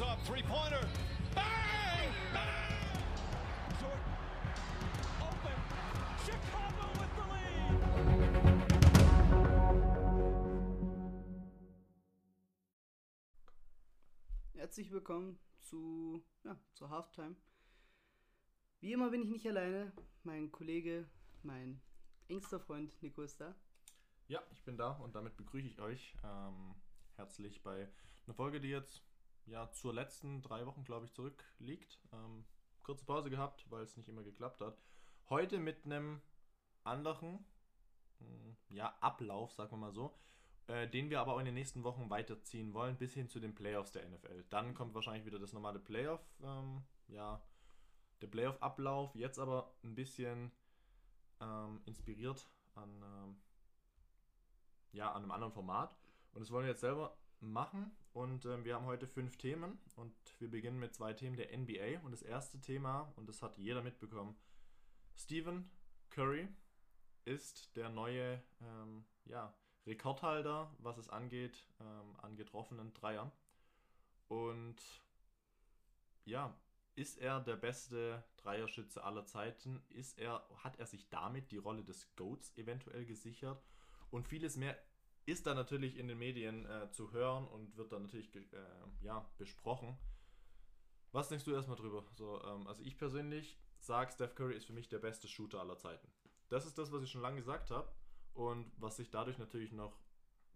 Up, three pointer. Bang! Bang! Jordan open. Chicago with the lead. Herzlich willkommen zu, ja, zur Halftime. Wie immer bin ich nicht alleine. Mein Kollege, mein engster Freund Nico ist da. Ja, ich bin da und damit begrüße ich euch ähm, herzlich bei einer Folge, die jetzt ja zur letzten drei Wochen, glaube ich, zurückliegt. Ähm, kurze Pause gehabt, weil es nicht immer geklappt hat. Heute mit einem anderen mh, ja, Ablauf, sagen wir mal so, äh, den wir aber auch in den nächsten Wochen weiterziehen wollen, bis hin zu den Playoffs der NFL. Dann kommt wahrscheinlich wieder das normale Playoff, ähm, ja, der Playoff-Ablauf. Jetzt aber ein bisschen ähm, inspiriert an ähm, ja, an einem anderen Format. Und das wollen wir jetzt selber machen. Und ähm, wir haben heute fünf Themen und wir beginnen mit zwei Themen der NBA. Und das erste Thema, und das hat jeder mitbekommen, Stephen Curry ist der neue ähm, ja, Rekordhalter, was es angeht, ähm, an getroffenen Dreiern. Und ja, ist er der beste Dreierschütze aller Zeiten? Ist er, hat er sich damit die Rolle des GOATs eventuell gesichert? Und vieles mehr ist da natürlich in den Medien äh, zu hören und wird dann natürlich äh, ja, besprochen. Was denkst du erstmal drüber? So, ähm, also ich persönlich sage, Steph Curry ist für mich der beste Shooter aller Zeiten. Das ist das, was ich schon lange gesagt habe und was sich dadurch natürlich noch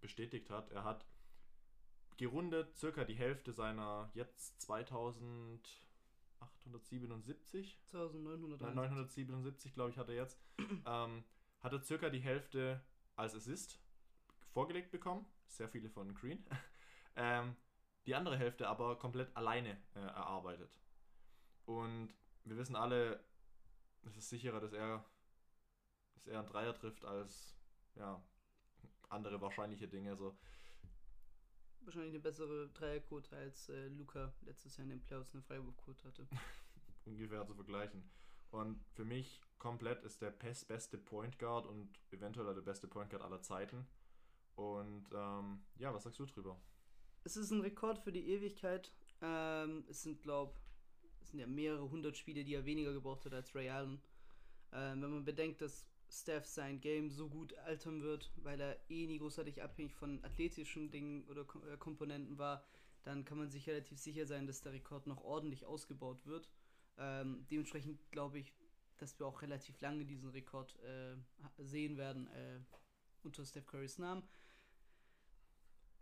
bestätigt hat. Er hat gerundet circa die Hälfte seiner jetzt 2877 2900. Nein, 977, glaube ich, hat er jetzt. ähm, hat er circa die Hälfte als Assist vorgelegt bekommen. Sehr viele von Green. ähm, die andere Hälfte aber komplett alleine äh, erarbeitet. Und wir wissen alle, es ist sicherer, dass er, dass er einen Dreier trifft als ja, andere wahrscheinliche Dinge. So, Wahrscheinlich eine bessere Dreierquote als äh, Luca letztes Jahr in den Playoffs eine Freiwurfquote hatte. ungefähr zu vergleichen. Und für mich komplett ist der best, beste Point Guard und eventuell der beste Point Guard aller Zeiten. Und ähm, ja, was sagst du drüber? Es ist ein Rekord für die Ewigkeit. Ähm, es sind, glaube es sind ja mehrere hundert Spiele, die er weniger gebraucht hat als Ray Allen. Ähm, wenn man bedenkt, dass Steph sein Game so gut altern wird, weil er eh nie großartig abhängig von athletischen Dingen oder Ko äh, Komponenten war, dann kann man sich relativ sicher sein, dass der Rekord noch ordentlich ausgebaut wird. Ähm, dementsprechend glaube ich, dass wir auch relativ lange diesen Rekord äh, sehen werden äh, unter Steph Currys Namen.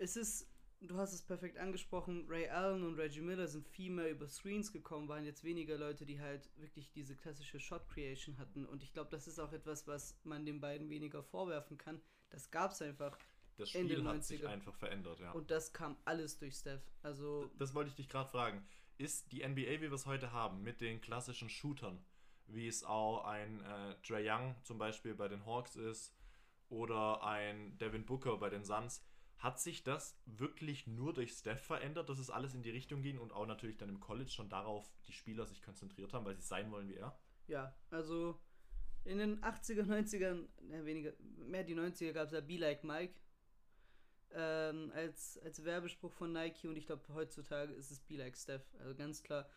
Es ist, du hast es perfekt angesprochen, Ray Allen und Reggie Miller sind viel mehr über Screens gekommen, waren jetzt weniger Leute, die halt wirklich diese klassische Shot Creation hatten. Und ich glaube, das ist auch etwas, was man den beiden weniger vorwerfen kann. Das gab es einfach. Das Ende Spiel hat sich 90er. einfach verändert, ja. Und das kam alles durch Steph. Also, das wollte ich dich gerade fragen. Ist die NBA, wie wir es heute haben, mit den klassischen Shootern, wie es auch ein äh, Trae Young zum Beispiel bei den Hawks ist oder ein Devin Booker bei den Suns, hat sich das wirklich nur durch Steph verändert, dass es alles in die Richtung ging und auch natürlich dann im College schon darauf die Spieler sich konzentriert haben, weil sie sein wollen wie er? ja, also in den 80er, 90ern, ne, weniger, mehr die 90er gab es ja Be Like Mike. Ähm, als, als Werbespruch von Nike und ich glaube heutzutage ist es Be Like Steph. Also ganz klar.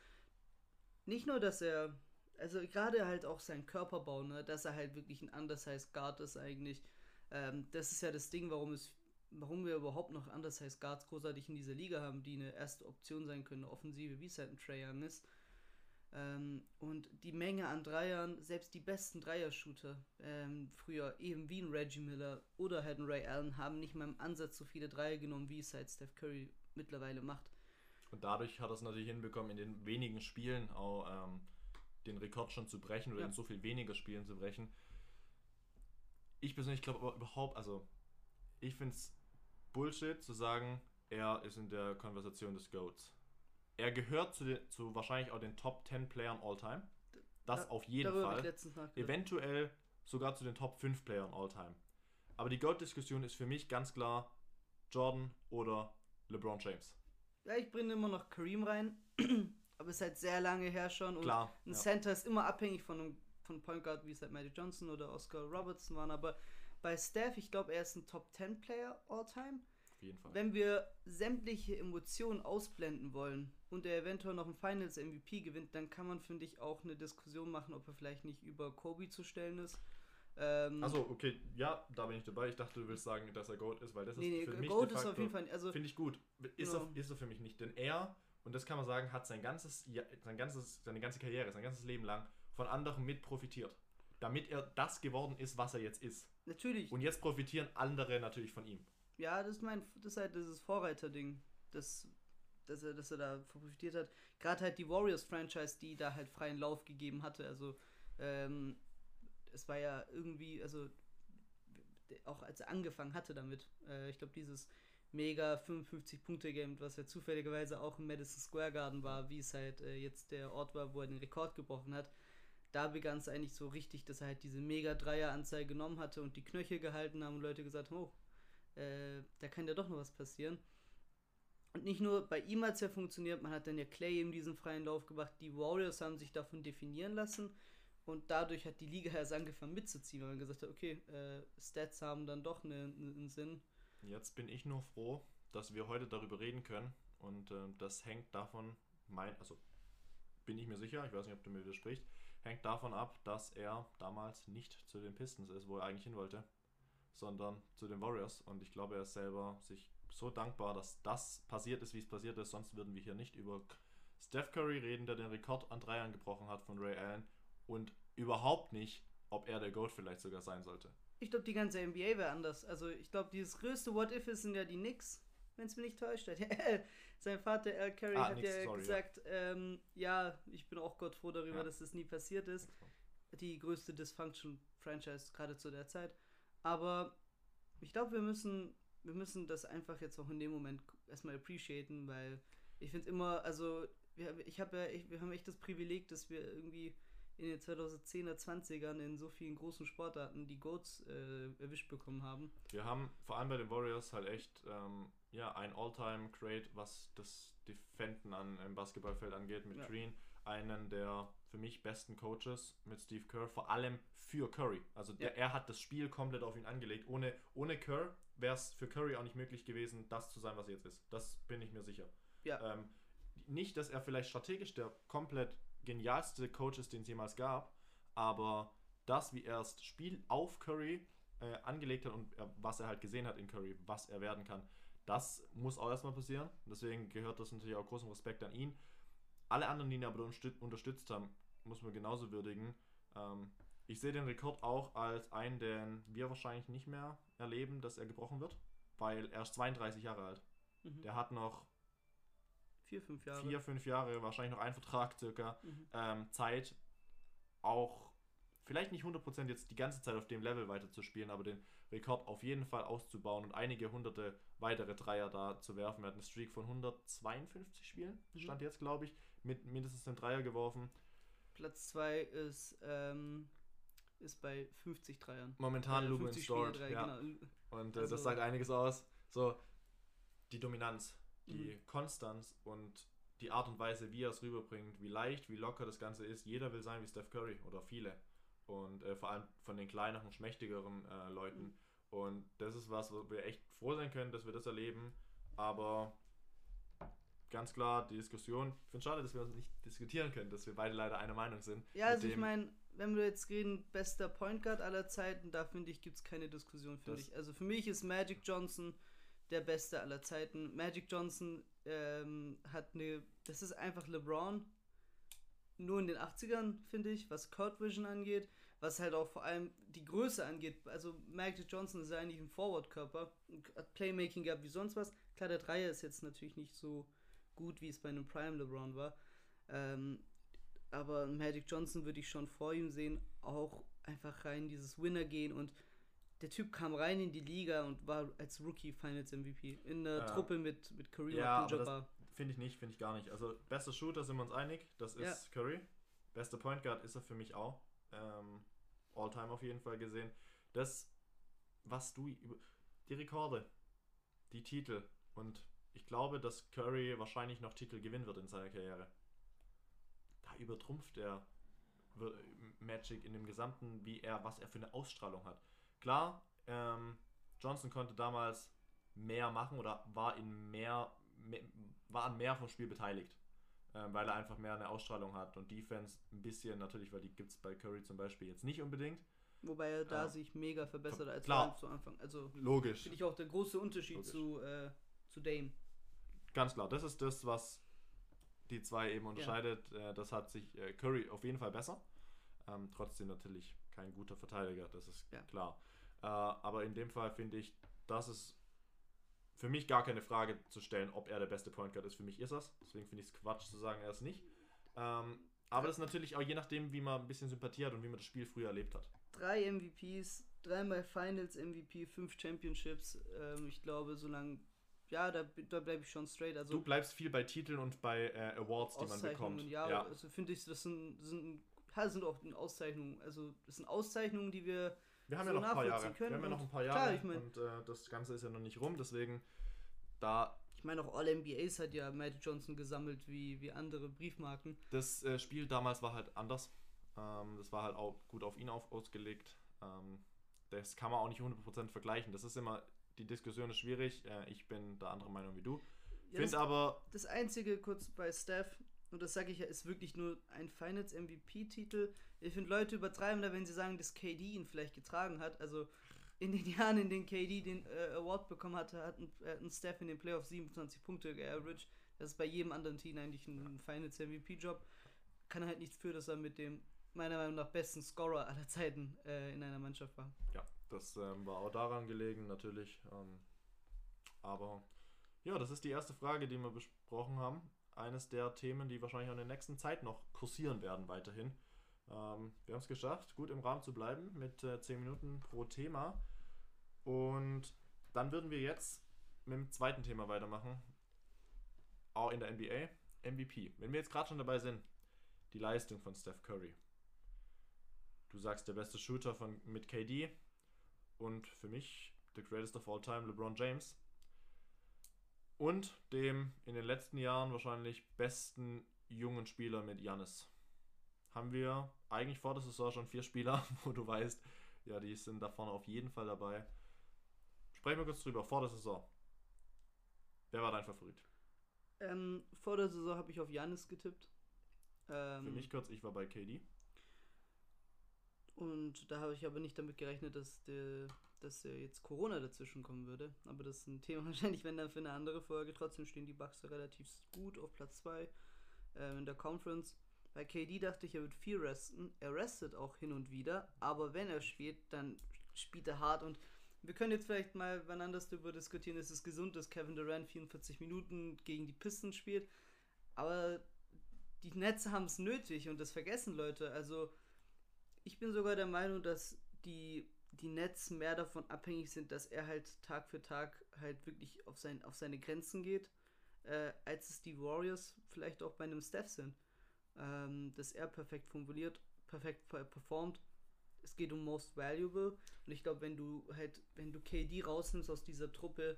Nicht nur, dass er, also gerade halt auch sein Körperbau, ne, dass er halt wirklich ein undersized Guard ist eigentlich. Ähm, das ist ja das Ding, warum es, warum wir überhaupt noch undersized Guards großartig in dieser Liga haben, die eine erste Option sein können, eine Offensive, wie es halt ein Trae Young ist. Ähm, und die Menge an Dreiern, selbst die besten Dreier-Shooter, ähm, früher eben wie ein Reggie Miller oder halt ein Ray Allen, haben nicht mal im Ansatz so viele Dreier genommen, wie es halt Steph Curry mittlerweile macht. Und dadurch hat er es natürlich hinbekommen, in den wenigen Spielen auch ähm, den Rekord schon zu brechen oder Ja. in so viel weniger Spielen zu brechen. Ich persönlich glaube aber überhaupt, also ich finde es Bullshit zu sagen, er ist in der Konversation des GOATs. Er gehört zu, den, zu wahrscheinlich auch den Top 10 Playern all time. Das Da- auf jeden Fall. Eventuell sogar zu den Top 5 Playern all time. Aber die GOAT-Diskussion ist für mich ganz klar Jordan oder LeBron James. Ja, ich bringe immer noch Kareem rein, aber es ist halt sehr lange her schon und Klar, ein ja. Center ist immer abhängig von einem von Point Guard, wie es halt Magic Johnson oder Oscar Robertson waren, aber bei Steph, ich glaube, er ist ein Top 10 Player all time. jeden Fall. wenn wir sämtliche Emotionen ausblenden wollen und er eventuell noch ein Finals MVP gewinnt, dann kann man, finde ich, auch eine Diskussion machen, ob er vielleicht nicht über Kobe zu stellen ist. Ähm, Also, okay, ja, da bin ich dabei. Ich dachte, du willst sagen, dass er GOAT ist, weil das nee, nee, ist für mich Goat de ist auf facto- jeden Fall, also Finde ich gut. Ist, Genau. er, ist er für mich nicht. Denn er, und das kann man sagen, hat sein ganzes, sein ganzes, seine ganze Karriere, sein ganzes Leben lang von anderen mit profitiert. Damit er das geworden ist, was er jetzt ist. natürlich, Und jetzt profitieren andere natürlich von ihm. ja, das ist mein, das ist halt dieses Vorreiterding, das, dass er, dass er da profitiert hat. Gerade halt die Warriors-Franchise, die da halt freien Lauf gegeben hatte, also ähm, es war ja irgendwie, also auch als er angefangen hatte damit, äh, ich glaube dieses mega 55-Punkte-Game, was ja zufälligerweise auch im Madison Square Garden war, wie es halt äh, jetzt der Ort war, wo er den Rekord gebrochen hat. Da begann es eigentlich so richtig, dass er halt diese mega Dreier-Anzahl genommen hatte und die Knöchel gehalten haben und Leute gesagt haben, oh, äh, da kann ja doch noch was passieren. Und nicht nur bei ihm hat es ja funktioniert, man hat dann ja Clay eben diesen freien Lauf gemacht, die Warriors haben sich davon definieren lassen und dadurch hat die Liga erst angefangen mitzuziehen, weil man gesagt hat, okay, äh, Stats haben dann doch ne- ne- einen Sinn. Jetzt bin ich nur froh, dass wir heute darüber reden können. Und äh, das hängt davon, mein, also bin ich mir sicher, ich weiß nicht, ob du mir widersprichst, hängt davon ab, dass er damals nicht zu den Pistons ist, wo er eigentlich hin wollte, sondern zu den Warriors. Und ich glaube, er ist selber sich so dankbar, dass das passiert ist, wie es passiert ist. Sonst würden wir hier nicht über Steph Curry reden, der den Rekord an Dreiern gebrochen hat von Ray Allen. Und überhaupt nicht, ob er der GOAT vielleicht sogar sein sollte. Ich glaube, die ganze NBA wäre anders. Also ich glaube, dieses größte What-If ist sind ja die Knicks, wenn es mir nicht täuscht. Hat ja- Sein Vater Al Carey Ah, hat Knicks, ja sorry, gesagt, ähm, ja, ich bin auch Gott froh darüber, Ja. dass das nie passiert ist. Die größte Dysfunction-Franchise gerade zu der Zeit. Aber ich glaube, wir müssen, wir müssen das einfach jetzt auch in dem Moment erstmal appreciaten, weil ich finde immer, also wir, ich habe ja, ich, wir haben echt das Privileg, dass wir irgendwie in den 2010er, 20ern in so vielen großen Sportarten die Goats äh, erwischt bekommen haben. Wir haben vor allem bei den Warriors halt echt ähm, ja, ein All-Time-Great, was das Defenden an im Basketballfeld angeht, mit Ja. Green. Einen der für mich besten Coaches mit Steve Kerr, vor allem für Curry. Also der, er hat das Spiel komplett auf ihn angelegt. Ohne, ohne Kerr wäre es für Curry auch nicht möglich gewesen, das zu sein, was er jetzt ist. Das bin ich mir sicher. Ja. Ähm, nicht, dass er vielleicht strategisch der komplett genialste Coach ist, den es jemals gab, aber das, wie er das Spiel auf Curry äh, angelegt hat und er, was er halt gesehen hat in Curry, was er werden kann, das muss auch erstmal passieren. Deswegen gehört das natürlich auch großen Respekt an ihn. Alle anderen, die ihn aber unterstüt- unterstützt haben, muss man genauso würdigen. Ähm, ich sehe den Rekord auch als einen, den wir wahrscheinlich nicht mehr erleben, dass er gebrochen wird, weil er ist 32 Jahre alt. Mhm. Der hat noch Vier, fünf Jahre. vier, fünf Jahre, wahrscheinlich noch ein Vertrag circa, Mhm. ähm, Zeit, auch vielleicht nicht 100% jetzt die ganze Zeit auf dem Level weiterzuspielen, aber den Rekord auf jeden Fall auszubauen und einige hunderte weitere Dreier da zu werfen. Er hat eine Streak von 152 Spielen, Mhm. stand jetzt, glaube ich, mit mindestens einen Dreier geworfen. Platz 2 ist, ähm, ist bei 50 Dreiern. Momentan Äh, Luke 50 Stort, Spiele, drei, ja. genau. Und äh, Also- das sagt einiges aus. So, die Dominanz, die Mhm. Konstanz und die Art und Weise, wie er es rüberbringt, wie leicht, wie locker das Ganze ist. Jeder will sein wie Steph Curry oder viele. Und äh, vor allem von den kleineren, schmächtigeren äh, Leuten. Mhm. Und das ist was, wo wir echt froh sein können, dass wir das erleben. Aber ganz klar, die Diskussion, ich finde es schade, dass wir uns nicht diskutieren können, dass wir beide leider einer Meinung sind. Ja, also ich meine, wenn wir jetzt reden, bester Point Guard aller Zeiten, da finde ich, gibt es keine Diskussion, finde Das- ich. Also für mich ist Magic Johnson der beste aller Zeiten. Magic Johnson ähm, hat eine, das ist einfach LeBron, nur in den 80ern, finde ich, was Court Vision angeht, was halt auch vor allem die Größe angeht. Also Magic Johnson ist ja eigentlich ein Forward-Körper, hat Playmaking gehabt wie sonst was. Klar, der Dreier ist jetzt natürlich nicht so gut, wie es bei einem Prime LeBron war. Ähm, aber Magic Johnson würde ich schon vor ihm sehen, auch einfach rein dieses Winner gehen und der Typ kam rein in die Liga und war als Rookie Finals MVP in der Ja. Truppe mit, mit Kareem Ja, Abdul-Jabbar. Finde ich nicht, finde ich gar nicht. Also, bester Shooter sind wir uns einig, das ist Ja. Curry. Bester Point Guard ist er für mich auch. Ähm, All-Time auf jeden Fall gesehen. Das, was du. Die Rekorde, die Titel und ich glaube, dass Curry wahrscheinlich noch Titel gewinnen wird in seiner Karriere. Da übertrumpft er Magic in dem Gesamten, wie er, was er für eine Ausstrahlung hat. Klar, ähm, Johnson konnte damals mehr machen oder war in mehr, mehr war an mehr vom Spiel beteiligt. Ähm, weil er einfach mehr eine Ausstrahlung hat und Defense ein bisschen natürlich, weil die gibt es bei Curry zum Beispiel jetzt nicht unbedingt. Wobei er da Ja. sich mega verbessert als Klar. Zu Anfang. Also Logisch. finde ich auch der große Unterschied Logisch. zu, äh, zu Dame. Ganz klar, das ist das, was die zwei eben unterscheidet. Äh, das hat sich äh, Curry auf jeden Fall besser. Ähm, trotzdem natürlich kein guter Verteidiger, das ist Ja. klar. Äh, aber in dem Fall finde ich, das ist für mich gar keine Frage zu stellen, ob er der beste Point Guard ist. Für mich ist er's. Deswegen finde ich es Quatsch zu sagen, er ist nicht. Ähm, aber das ist natürlich auch je nachdem, wie man ein bisschen Sympathie hat und wie man das Spiel früher erlebt hat. Drei MVPs, dreimal Finals MVP, fünf Championships. Ähm, ich glaube, solange. Ja, da, da bleibe ich schon straight. Also du bleibst viel bei Titeln und bei äh, Awards, die man bekommt. Auszeichnungen, ja, also finde ich, das sind, sind, ja, sind auch Auszeichnungen. Also das sind Auszeichnungen, die wir Wir haben so ja noch ein paar Jahre. Wir haben ja noch und ein paar klar, Jahre ich mein- und äh, das Ganze ist ja noch nicht rum, deswegen da Ich meine, auch All NBAs hat ja Magic Johnson gesammelt wie, wie andere Briefmarken. das äh, Spiel damals war halt anders. Ähm, das war halt auch gut auf ihn auf, ausgelegt. Ähm, das kann man auch nicht 100% vergleichen. Das ist immer, die Diskussion ist schwierig. Äh, ich bin der anderen Meinung wie du. Ja, Finde das, aber, das Einzige kurz bei Steph, und das sage ich ja, ist wirklich nur ein Finals MVP-Titel. Ich finde, Leute übertreiben da, wenn sie sagen, dass KD ihn vielleicht getragen hat. Also in den Jahren, in denen KD den äh, Award bekommen hatte, hat ein, äh, ein Steph in den Playoffs 27 Punkte geaveraged. Das ist bei jedem anderen Team eigentlich ein Finals MVP-Job. Kann halt nichts für, dass er mit dem meiner Meinung nach besten Scorer aller Zeiten äh, in einer Mannschaft war. ja, das ähm, war auch daran gelegen, natürlich. Ähm, aber ja, das ist die erste Frage, die wir besprochen haben. Eines der Themen, die wahrscheinlich auch in der nächsten Zeit noch kursieren werden, weiterhin. Ähm, wir haben es geschafft, gut im Rahmen zu bleiben mit äh, 10 Minuten pro Thema. Und dann würden wir jetzt mit dem zweiten Thema weitermachen. Auch in der NBA. MVP. Wenn wir jetzt gerade schon dabei sind, die Leistung von Steph Curry. Du sagst der beste Shooter von, mit KD. Und für mich the greatest of all time, LeBron James. Und dem in den letzten Jahren wahrscheinlich besten jungen Spieler mit Janis. Haben wir eigentlich vor der Saison schon vier Spieler, wo du weißt, ja, die sind da vorne auf jeden Fall dabei. Sprechen wir kurz drüber, vor der Saison. Wer war dein Favorit? Ähm, vor der Saison habe ich auf Janis getippt. Ähm, Für mich kurz, ich war bei KD. Und da habe ich aber nicht damit gerechnet, dass, der, dass jetzt Corona dazwischen kommen würde. Aber das ist ein Thema wahrscheinlich, wenn dann für eine andere Folge. Trotzdem stehen die Bucks relativ gut auf Platz 2 ähm, in der Conference. Bei KD dachte ich, er wird viel resten. Er restet auch hin und wieder. Aber wenn er spielt, dann spielt er hart. Und wir können jetzt vielleicht mal wann anders darüber diskutieren, ist es gesund, dass Kevin Durant 44 Minuten gegen die Pistons spielt. Aber die Nets haben es nötig und das vergessen Leute. Also ich bin sogar der Meinung, dass die, die Nets mehr davon abhängig sind, dass er halt Tag für Tag halt wirklich auf, sein, auf seine Grenzen geht, äh, als es die Warriors vielleicht auch bei einem Steph sind. Ähm, dass er perfekt formuliert, perfekt per- performt. Es geht um Most Valuable. Und ich glaube, wenn du halt, wenn du KD rausnimmst aus dieser Truppe,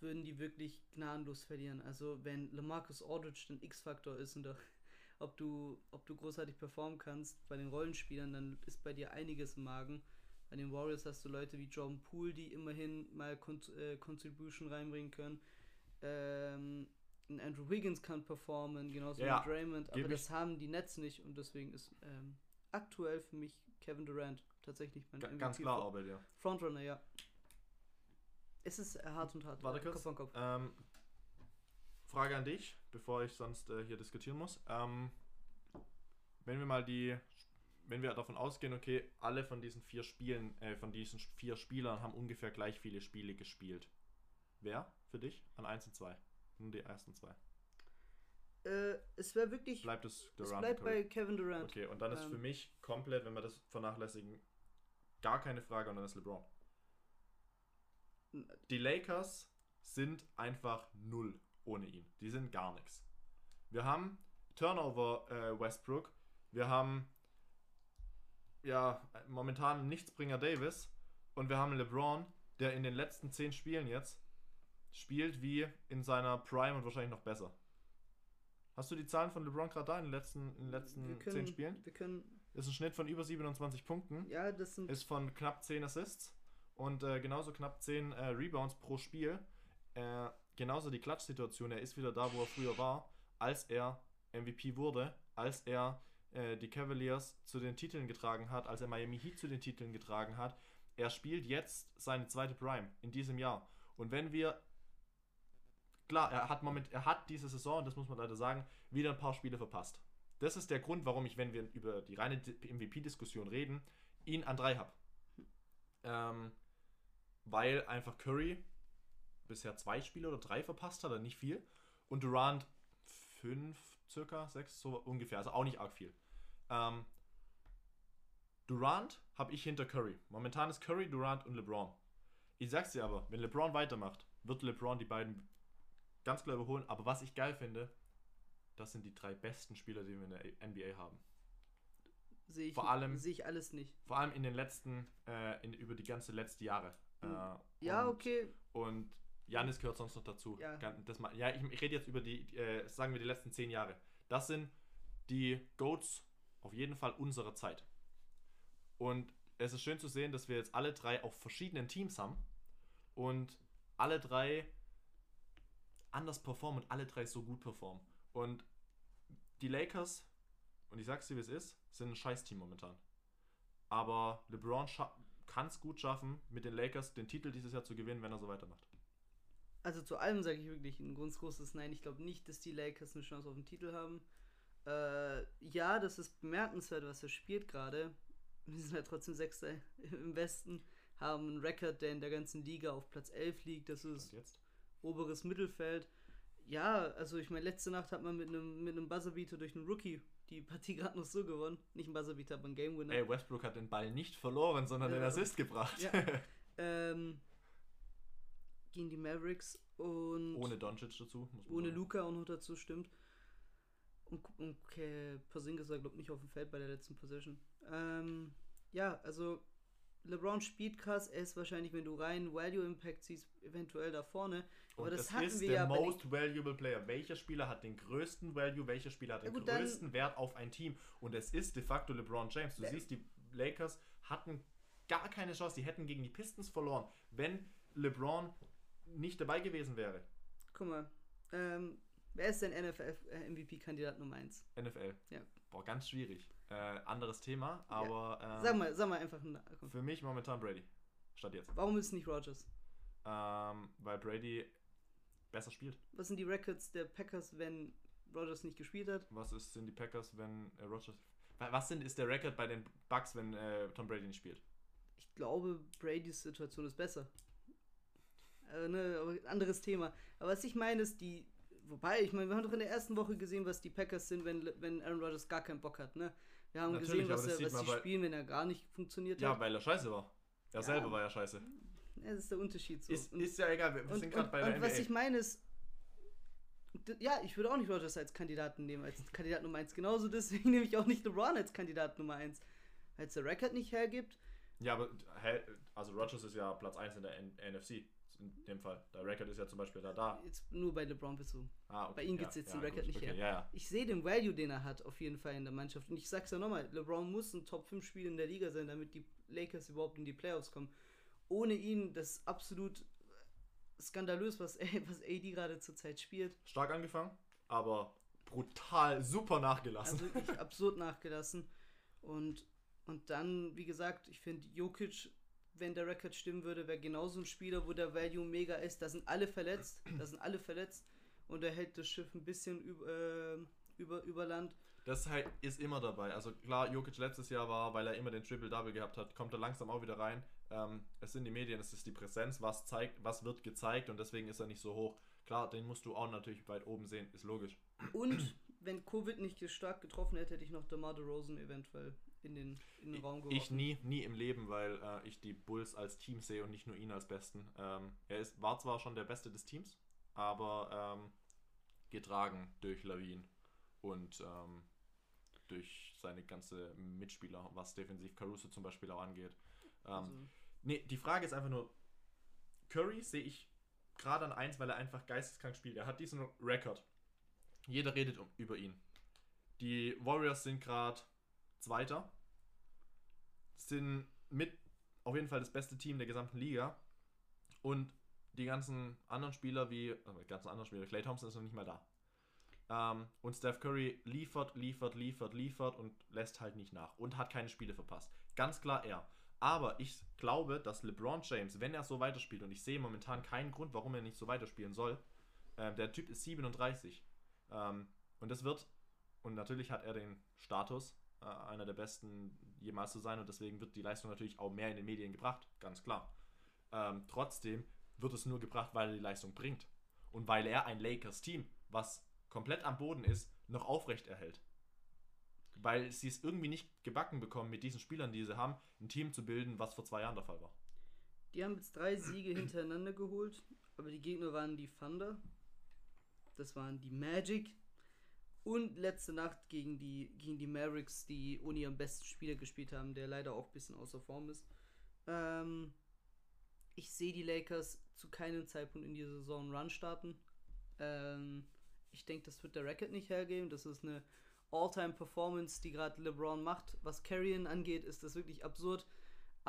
würden die wirklich gnadenlos verlieren. Also wenn LaMarcus Aldridge ein X-Faktor ist und auch ob du, ob du großartig performen kannst bei den Rollenspielern, dann ist bei dir einiges im Magen. Bei den Warriors hast du Leute wie Jordan Poole, die immerhin mal Con äh, Contribution reinbringen können. Ähm, ein Andrew Wiggins kann performen, genauso Ja, wie Draymond, aber das haben die Nets nicht und deswegen ist ähm, aktuell für mich Kevin Durant tatsächlich mein MVP Ganz klar bei dir. Frontrunner, ja. Es ist hart und hart. Warte äh, kurz. Kopf an Kopf. Ähm, Frage an dich, bevor ich sonst äh, hier diskutieren muss. Ähm, wenn wir mal die, wenn wir davon ausgehen, okay, alle von diesen vier Spielen, äh, von diesen vier Spielern haben ungefähr gleich viele Spiele gespielt. Wer für dich an 1 und 2? Nur die ersten zwei. Äh, es wäre wirklich. Bleibt es es Durant bleibt und Curry? bei Kevin Durant. Okay, und dann ist für Ähm, mich komplett, wenn wir das vernachlässigen, gar keine Frage und dann ist LeBron. Die Lakers sind einfach null ohne ihn. Die sind gar nichts. Wir haben Turnover äh, Westbrook, wir haben ja momentan Nichtsbringer Davis und wir haben LeBron, der in den letzten zehn Spielen jetzt spielt wie in seiner Prime und wahrscheinlich noch besser. Hast du die Zahlen von LeBron gerade da in den letzten, in den letzten können, zehn Spielen? Wir können. Ist ein Schnitt von über 27 Punkten, Ja, das sind. ist von knapp 10 Assists und äh, genauso knapp 10 äh, Rebounds pro Spiel. Äh, genauso die Klatschsituation. Er ist wieder da, wo er früher war, als er MVP wurde, als er äh, die Cavaliers zu den Titeln getragen hat, als er Miami Heat zu den Titeln getragen hat. Er spielt jetzt seine zweite Prime in diesem Jahr. Und wenn wir klar, er hat Moment, er hat diese Saison, das muss man leider sagen, wieder ein paar Spiele verpasst. Das ist der Grund, warum ich, wenn wir über die reine MVP-Diskussion reden, ihn an drei habe. Ähm, weil einfach Curry bisher zwei Spiele oder drei verpasst hat, also nicht viel. Und Durant fünf, circa, sechs, so ungefähr, also auch nicht arg viel. Ähm, Durant habe ich hinter Curry. Momentan ist Curry, Durant und LeBron. Ich sag's dir aber, wenn LeBron weitermacht, wird LeBron die beiden ganz klar überholen. Aber was ich geil finde, das sind die drei besten Spieler, die wir in der NBA haben. Sehe ich, Vor allem- sehe ich alles nicht. Vor allem in den letzten, äh, in, über die ganze letzte Jahre. Äh, Ja, und, okay. Und Janis gehört sonst noch dazu. Ja. Das, ja, ich, ich rede jetzt über die, äh, sagen wir, die letzten zehn Jahre. Das sind die Goats auf jeden Fall unserer Zeit. Und es ist schön zu sehen, dass wir jetzt alle drei auf verschiedenen Teams haben und alle drei anders performen und alle drei so gut performen. Und die Lakers, und ich sag's dir, wie es ist, sind ein Scheiß-Team momentan. Aber LeBron kann es gut schaffen, mit den Lakers den Titel dieses Jahr zu gewinnen, wenn er so weitermacht. Also zu allem sage ich wirklich ein ganz großes Nein. Ich glaube nicht, dass die Lakers eine Chance auf den Titel haben. Äh, ja, das ist bemerkenswert, was er spielt gerade. Wir sind halt trotzdem Sechster im Westen, haben einen Rekord, der in der ganzen Liga auf Platz 11 liegt. Das ist Und jetzt? Oberes Mittelfeld. Ja, also ich meine, letzte Nacht hat man mit einem mit einem Buzzerbeater durch einen Rookie die Partie gerade noch so gewonnen. Nicht ein Buzzerbeater, aber ein Game Winner. Ey, Westbrook hat den Ball nicht verloren, sondern Ja. den Assist gebracht. Ja. Ähm, gegen die Mavericks und Ohne Doncic dazu. Ohne sagen. Luca auch noch dazu stimmt. Und, und okay, Porzingis war glaube nicht auf dem Feld bei der letzten Possession. Ähm, ja, also LeBron spielt krass. Er ist wahrscheinlich, wenn du rein Value Impact siehst, eventuell da vorne. Aber Und das das hatten ist wir der ja most valuable player. Welcher Spieler hat den größten Value? Welcher Spieler hat den gut, größten Wert auf ein Team? Und es ist de facto LeBron James. Du siehst, die Lakers hatten gar keine Chance. Die hätten gegen die Pistons verloren, wenn LeBron nicht dabei gewesen wäre. Guck mal. Ähm, wer ist denn NFL-MVP-Kandidat Nummer 1? NFL. Ja. Boah, ganz schwierig. Äh, anderes Thema, aber ähm, Sag mal, sag mal einfach komm. für mich momentan Brady. Statt jetzt. Warum ist es nicht Rogers? Ähm, weil Brady besser spielt. Was sind die Records der Packers, wenn Rogers nicht gespielt hat? Was ist, sind die Packers, wenn äh, Rodgers. Wa- Was sind, ist der Record bei den Bucks, wenn äh, Tom Brady nicht spielt? Ich glaube, Bradys Situation ist besser. Äh, ne, anderes Thema. Aber was ich meine ist, die. Wobei, ich meine, wir haben doch in der ersten Woche gesehen, was die Packers sind, wenn, wenn Aaron Rodgers gar keinen Bock hat, ne? Wir haben Natürlich, gesehen, was, er, was sie bei- spielen, wenn er gar nicht funktioniert Ja, hat. weil er scheiße war. Er Ja. selber war ja scheiße. Ja, das ist der Unterschied so. Ist, Und- ist ja egal, wir sind gerade bei der und was NBA. ich meine ist, ja, ich würde auch nicht Rogers als Kandidaten nehmen, als Kandidat Nummer 1. Genauso deswegen nehme ich auch nicht LeBron als Kandidat Nummer 1. Weil es der Record nicht hergibt. ja, aber also Rodgers ist ja Platz 1 in der N NFC. In dem Fall. Der Record ist ja zum Beispiel da da. Jetzt nur bei LeBron bezogen. Ah, okay, Bei ihm ja, gibt's jetzt ja, den Record gut, nicht okay, her. Ja, ja. Ich sehe den Value, den er hat, auf jeden Fall in der Mannschaft. Und ich sag's ja nochmal, LeBron muss ein Top 5 Spiel in der Liga sein, damit die Lakers überhaupt in die Playoffs kommen. Ohne ihn, das ist absolut skandalös, was, was AD gerade zurzeit spielt. Stark angefangen, aber brutal super nachgelassen. Also wirklich absurd nachgelassen. Und, und dann, wie gesagt, ich finde Jokic, wenn der Rekord stimmen würde, wäre genauso ein Spieler, wo der Value mega ist. Da sind alle verletzt. Da sind alle verletzt. Und er hält das Schiff ein bisschen über, äh, über, über Land. Das halt ist immer dabei. Also klar, Jokic letztes Jahr war, weil er immer den Triple-Double gehabt hat, kommt er langsam auch wieder rein. Ähm, es sind die Medien, es ist die Präsenz, was zeigt, was wird gezeigt und deswegen ist er nicht so hoch. Klar, den musst du auch natürlich weit oben sehen, ist logisch. Und wenn Covid nicht stark getroffen hätte, hätte ich noch DeMar DeRozan eventuell in den, in den Raum geworfen. Ich nie, nie im Leben, weil äh, ich die Bulls als Team sehe und nicht nur ihn als Besten. Ähm, er ist, war zwar schon der Beste des Teams, aber ähm, getragen durch Lawin und ähm, durch seine ganze Mitspieler, was defensiv Caruso zum Beispiel auch angeht. Ähm, Also, Nee, die Frage ist einfach nur, Curry sehe ich gerade an 1, weil er einfach geisteskrank spielt. Er hat diesen Rekord. Jeder redet um, über ihn. Die Warriors sind gerade Zweiter, sind mit auf jeden Fall das beste Team der gesamten Liga. Und die ganzen anderen Spieler wie, also ganzen anderen Spieler, Clay Thompson ist noch nicht mal da. Ähm, und Steph Curry liefert, liefert, liefert, liefert und lässt halt nicht nach und hat keine Spiele verpasst. Ganz klar er. Aber ich glaube, dass LeBron James, wenn er so weiterspielt, und ich sehe momentan keinen Grund, warum er nicht so weiterspielen soll, ähm, der Typ ist 37. Ähm, und das wird, und natürlich hat er den Status, äh, einer der besten jemals zu sein, und deswegen wird die Leistung natürlich auch mehr in den Medien gebracht, ganz klar. Ähm, trotzdem wird es nur gebracht, weil er die Leistung bringt. Und weil er ein Lakers-Team, was komplett am Boden ist, noch aufrecht erhält. Weil sie es irgendwie nicht gebacken bekommen, mit diesen Spielern, die sie haben, ein Team zu bilden, was vor zwei Jahren der Fall war. Die haben jetzt drei Siege hintereinander geholt, aber die Gegner waren die Thunder, das waren die Magic und letzte Nacht gegen die, gegen die Mavericks, die ohne ihren besten Spieler gespielt haben, der leider auch ein bisschen außer Form ist. Ähm, ich sehe die Lakers zu keinem Zeitpunkt in dieser Saison einen Run starten. Ähm, ich denke, das wird der Record nicht hergeben. Das ist eine All-Time-Performance, die gerade LeBron macht. Was Carrion angeht, ist das wirklich absurd.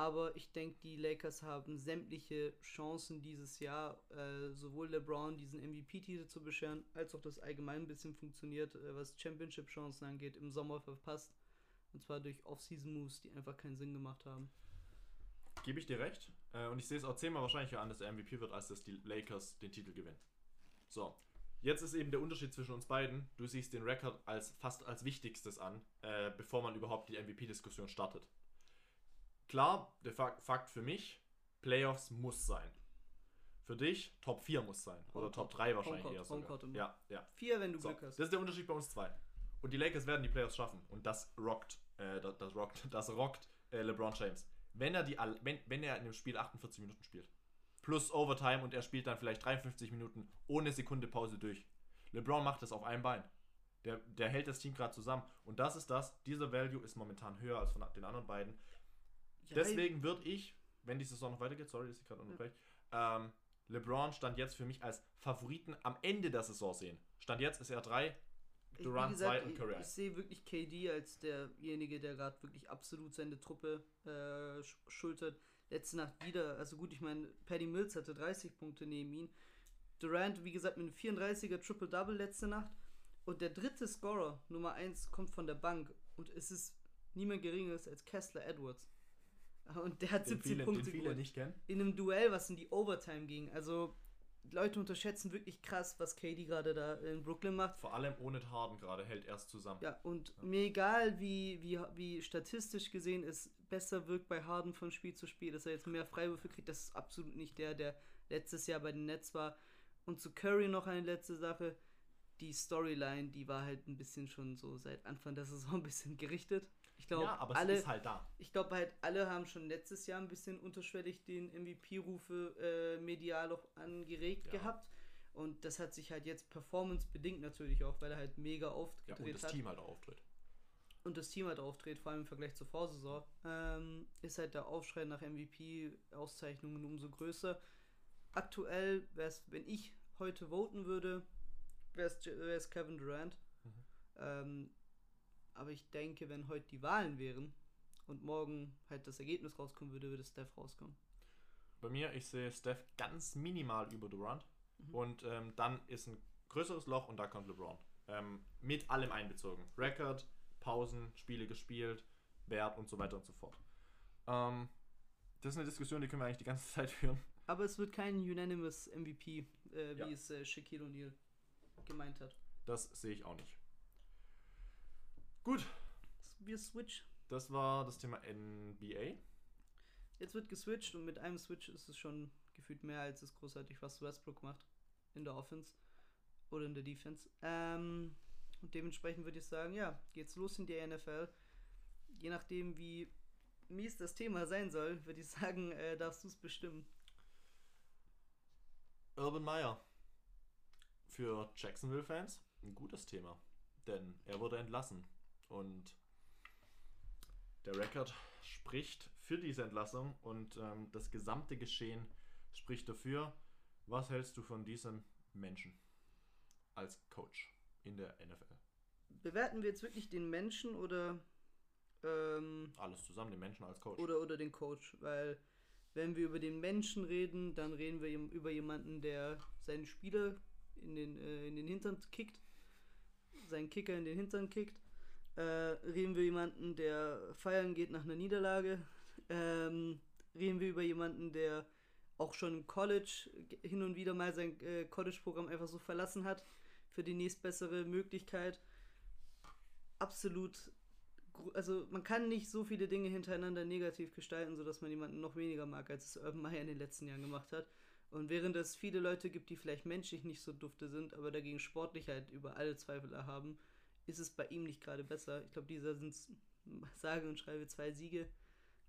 Aber ich denke, die Lakers haben sämtliche Chancen dieses Jahr, äh, sowohl LeBron diesen MVP-Titel zu bescheren, als auch das allgemein ein bisschen funktioniert, äh, was Championship-Chancen angeht, im Sommer verpasst. Und zwar durch Off-Season-Moves, die einfach keinen Sinn gemacht haben. Gebe ich dir recht. Äh, und ich sehe es auch zehnmal wahrscheinlicher an, dass er MVP wird, als dass die Lakers den Titel gewinnen. So. Jetzt ist eben der Unterschied zwischen uns beiden. Du siehst den Rekord als fast als wichtigstes an, äh, bevor man überhaupt die MVP-Diskussion startet. Klar, der Fak Fakt für mich, Playoffs muss sein. Für dich, Top 4 muss sein. Oder Homecourt. Top 3 wahrscheinlich Homecourt, eher sogar. Ja, ja. Vier, wenn du So, Glück das hast. ist der Unterschied bei uns zwei. Und die Lakers werden die Playoffs schaffen. Und das rockt, äh, das, das rockt, das rockt äh, LeBron James. Wenn er, die, wenn, wenn er in dem Spiel 48 Minuten spielt, plus Overtime und er spielt dann vielleicht 53 Minuten ohne Sekunde Pause durch. LeBron macht das auf einem Bein. Der, der hält das Team gerade zusammen. Und das ist das, dieser Value ist momentan höher als von den anderen beiden. Ja, Deswegen würde ich, wenn die Saison noch weitergeht, sorry, dass ich gerade unterbreche, ähm, LeBron stand jetzt für mich als Favoriten am Ende der Saison sehen. Stand jetzt ist er 3, Ich- Durant wie gesagt, 2 und ich, Curry ich 1. sehe wirklich KD als derjenige, der gerade wirklich absolut seine Truppe äh, sch- schultert. Letzte Nacht wieder, also gut, ich meine, Paddy Mills hatte 30 Punkte neben ihn. Durant, wie gesagt, mit einem 34er Triple-Double letzte Nacht. Und der dritte Scorer, Nummer 1, kommt von der Bank. Und es ist niemand Geringeres als Kessler Edwards. Und der hat Den 17 viele, den Punkte viele geholt nicht kennen. in einem Duell, was in die Overtime ging. Also Leute unterschätzen wirklich krass, was KD gerade da in Brooklyn macht. Vor allem ohne Harden gerade hält er es zusammen. Ja, und mir egal, wie, wie, wie statistisch gesehen es besser wirkt bei Harden von Spiel zu Spiel, dass er jetzt mehr Freiwürfe kriegt, das ist absolut nicht der, der letztes Jahr bei den Nets war. Und zu Curry noch eine letzte Sache. Die Storyline, die war halt ein bisschen schon so seit Anfang der Saison ein bisschen gerichtet. Ich glaube, ja, aber alle, es ist halt da. ich glaube halt, alle haben schon letztes Jahr ein bisschen unterschwellig den MVP-Rufe äh, medial auch angeregt Ja. gehabt. Und das hat sich halt jetzt performance-bedingt natürlich auch, weil er halt mega Ja, aufgedreht und das hat. Team halt auch auftritt. Und das Team halt auftritt, vor allem im Vergleich zur Vorsaison, ähm, ist halt der Aufschrei nach MVP-Auszeichnungen umso größer. Aktuell wäre es, wenn ich heute voten würde, wäre es Kevin Durant. Mhm. Ähm, aber ich denke, wenn heute die Wahlen wären und morgen halt das Ergebnis rauskommen würde, würde Steph rauskommen. Bei mir, ich sehe Steph ganz minimal über Durant. Mhm. Und ähm, dann ist ein größeres Loch und da kommt LeBron. Ähm, mit allem einbezogen. Record, Pausen, Spiele gespielt, Wert und so weiter und so fort. Ähm, das ist eine Diskussion, die können wir eigentlich die ganze Zeit führen. Aber es wird kein unanimous MVP, äh, wie Ja. es äh, Shaquille O'Neal gemeint hat. Das sehe ich auch nicht. Gut, Wir switch. das war das Thema NBA. Jetzt wird geswitcht und mit einem Switch ist es schon gefühlt mehr als es großartig, was Westbrook macht in der Offense oder in der Defense. Ähm, und dementsprechend würde ich sagen, ja, geht's los in der NFL. Je nachdem, wie mies das Thema sein soll, würde ich sagen, äh, darfst du es bestimmen. Urban Meyer. Für Jacksonville-Fans ein gutes Thema. Denn er wurde entlassen. Und der Rekord spricht für diese Entlassung und ähm, das gesamte Geschehen spricht dafür. Was hältst du von diesem Menschen als Coach in der NFL? Bewerten wir jetzt wirklich den Menschen oder ähm, Alles zusammen, den Menschen als Coach. oder, oder den Coach, weil wenn wir über den Menschen reden, dann reden wir über jemanden, der seinen Spieler in den, äh, in den Hintern kickt, seinen Kicker in den Hintern kickt. Äh, reden wir jemanden, der feiern geht nach einer Niederlage. Ähm, reden wir über jemanden, der auch schon im College hin und wieder mal sein äh, College-Programm einfach so verlassen hat für die nächstbessere Möglichkeit. Absolut also man kann nicht so viele Dinge hintereinander negativ gestalten, sodass man jemanden noch weniger mag, als es Urban Meyer in den letzten Jahren gemacht hat. Und während es viele Leute gibt, die vielleicht menschlich nicht so dufte sind, aber dagegen sportlich halt über alle Zweifel erhaben, ist es bei ihm nicht gerade besser. Ich glaube, dieser sind sage und schreibe zwei Siege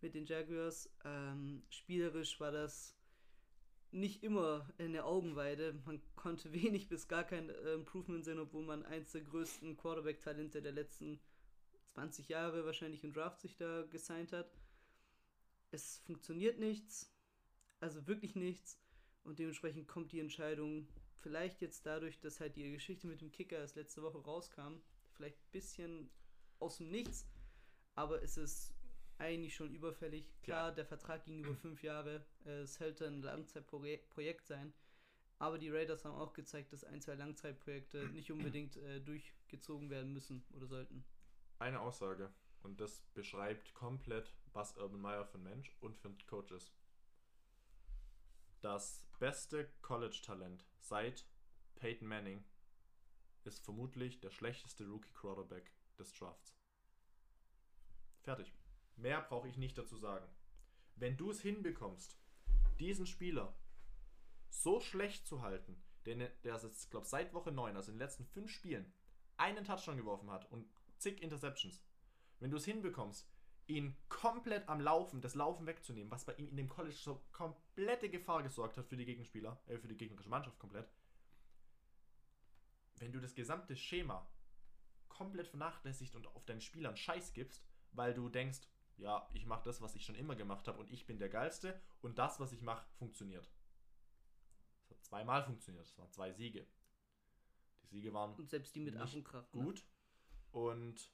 mit den Jaguars. Ähm, spielerisch war das nicht immer eine Augenweide. Man konnte wenig bis gar kein äh, Improvement sehen, obwohl man eins der größten Quarterback-Talente der letzten 20 Jahre wahrscheinlich im Draft sich da gesigned hat. Es funktioniert nichts, also wirklich nichts. Und dementsprechend kommt die Entscheidung vielleicht jetzt dadurch, dass halt die Geschichte mit dem Kicker erst letzte Woche rauskam, vielleicht ein bisschen aus dem Nichts, aber es ist eigentlich schon überfällig. Klar, der Vertrag ging über fünf Jahre, es sollte ein Langzeitprojekt sein, aber die Raiders haben auch gezeigt, dass ein, zwei Langzeitprojekte nicht unbedingt äh, durchgezogen werden müssen oder sollten. Eine Aussage. Und das beschreibt komplett, was Urban Meyer für ein Mensch und für ein Coach ist. Das beste College-Talent seit Peyton Manning ist vermutlich der schlechteste Rookie-Quarterback des Drafts. Fertig. Mehr brauche ich nicht dazu sagen. Wenn du es hinbekommst, diesen Spieler so schlecht zu halten, denn der ist glaube seit Woche 9, also in den letzten fünf Spielen, einen Touchdown geworfen hat und zig Interceptions. Wenn du es hinbekommst, ihn komplett am Laufen, das Laufen wegzunehmen, was bei ihm in dem College so komplette Gefahr gesorgt hat für die Gegenspieler, äh, für die gegnerische Mannschaft komplett. Wenn du das gesamte Schema komplett vernachlässigt und auf deinen Spielern Scheiß gibst, weil du denkst, ja, ich mache das, was ich schon immer gemacht habe und ich bin der Geilste und das, was ich mache, funktioniert. Es hat zweimal funktioniert, es waren zwei Siege. Die Siege waren Und selbst die mit Krach. ne? gut. Und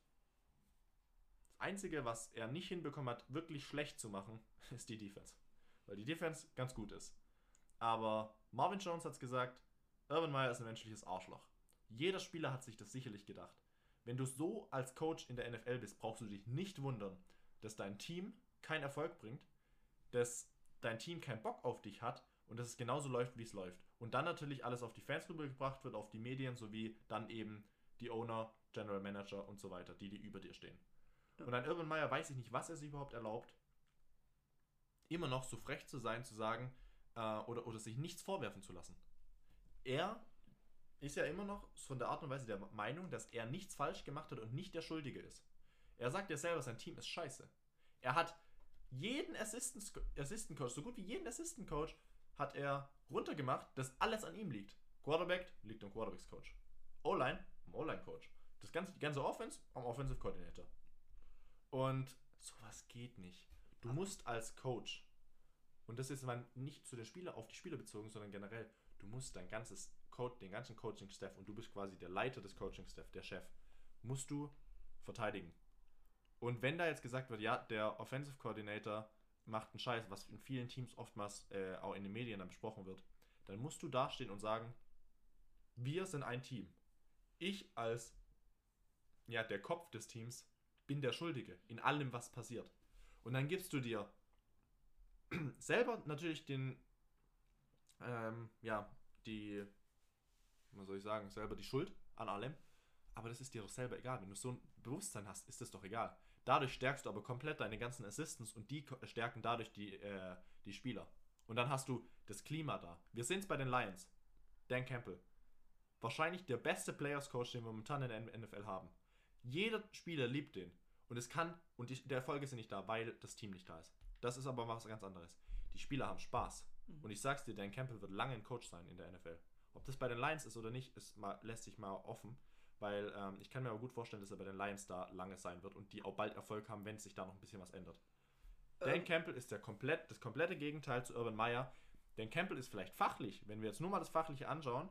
das Einzige, was er nicht hinbekommen hat, wirklich schlecht zu machen, ist die Defense. Weil die Defense ganz gut ist. Aber Marvin Jones hat es gesagt, Urban Meyer ist ein menschliches Arschloch. Jeder Spieler hat sich das sicherlich gedacht. Wenn du so als Coach in der NFL bist, brauchst du dich nicht wundern, dass dein Team keinen Erfolg bringt, dass dein Team keinen Bock auf dich hat und dass es genauso läuft, wie es läuft. Und dann natürlich alles auf die Fans rübergebracht wird, auf die Medien sowie dann eben die Owner, General Manager und so weiter, die, die über dir stehen. Ja. Und ein Urban Meyer weiß ich nicht, was er sich überhaupt erlaubt, immer noch so frech zu sein, zu sagen äh, oder, oder sich nichts vorwerfen zu lassen. Er ist ja immer noch von der Art und Weise der Meinung, dass er nichts falsch gemacht hat und nicht der Schuldige ist. Er sagt ja selber, sein Team ist scheiße. Er hat jeden Assistant, Coach, so gut wie jeden Assistant Coach, hat er runtergemacht, dass alles an ihm liegt. Quarterback liegt am Quarterbacks Coach. O-Line am O-Line Coach. Das ganze, die ganze Offense am Offensive Coordinator. Und sowas geht nicht. Du musst als Coach, und das ist nicht zu den Spieler auf die Spieler bezogen, sondern generell, du musst dein ganzes Den ganzen Coaching-Staff und du bist quasi der Leiter des Coaching-Staff, der Chef, musst du verteidigen. Und wenn da jetzt gesagt wird, ja, der Offensive Coordinator macht einen Scheiß, was in vielen Teams oftmals äh, auch in den Medien dann besprochen wird, dann musst du dastehen und sagen, wir sind ein Team. Ich als ja, der Kopf des Teams bin der Schuldige in allem, was passiert. Und dann gibst du dir selber natürlich den, ähm, ja, die, was soll ich sagen, selber die Schuld an allem. Aber das ist dir doch selber egal. Wenn du so ein Bewusstsein hast, ist das doch egal. Dadurch stärkst du aber komplett deine ganzen Assistants und die stärken dadurch die, äh, die Spieler. Und dann hast du das Klima da. Wir sehen es bei den Lions. Dan Campbell. Wahrscheinlich der beste Players Coach, den wir momentan in der NFL haben. Jeder Spieler liebt den. Und es kann, und die, der Erfolg ist nicht da, weil das Team nicht da ist. Das ist aber was ganz anderes. Die Spieler haben Spaß. Und ich sag's dir, Dan Campbell wird lange ein Coach sein in der NFL. Ob das bei den Lions ist oder nicht, ist mal, lässt sich mal offen. Weil ähm, ich kann mir aber gut vorstellen, dass er bei den Lions da lange sein wird und die auch bald Erfolg haben, wenn sich da noch ein bisschen was ändert. Dan Ähm. Campbell ist der komplett, das komplette Gegenteil zu Urban Meyer. Dan Campbell ist vielleicht fachlich, wenn wir jetzt nur mal das Fachliche anschauen,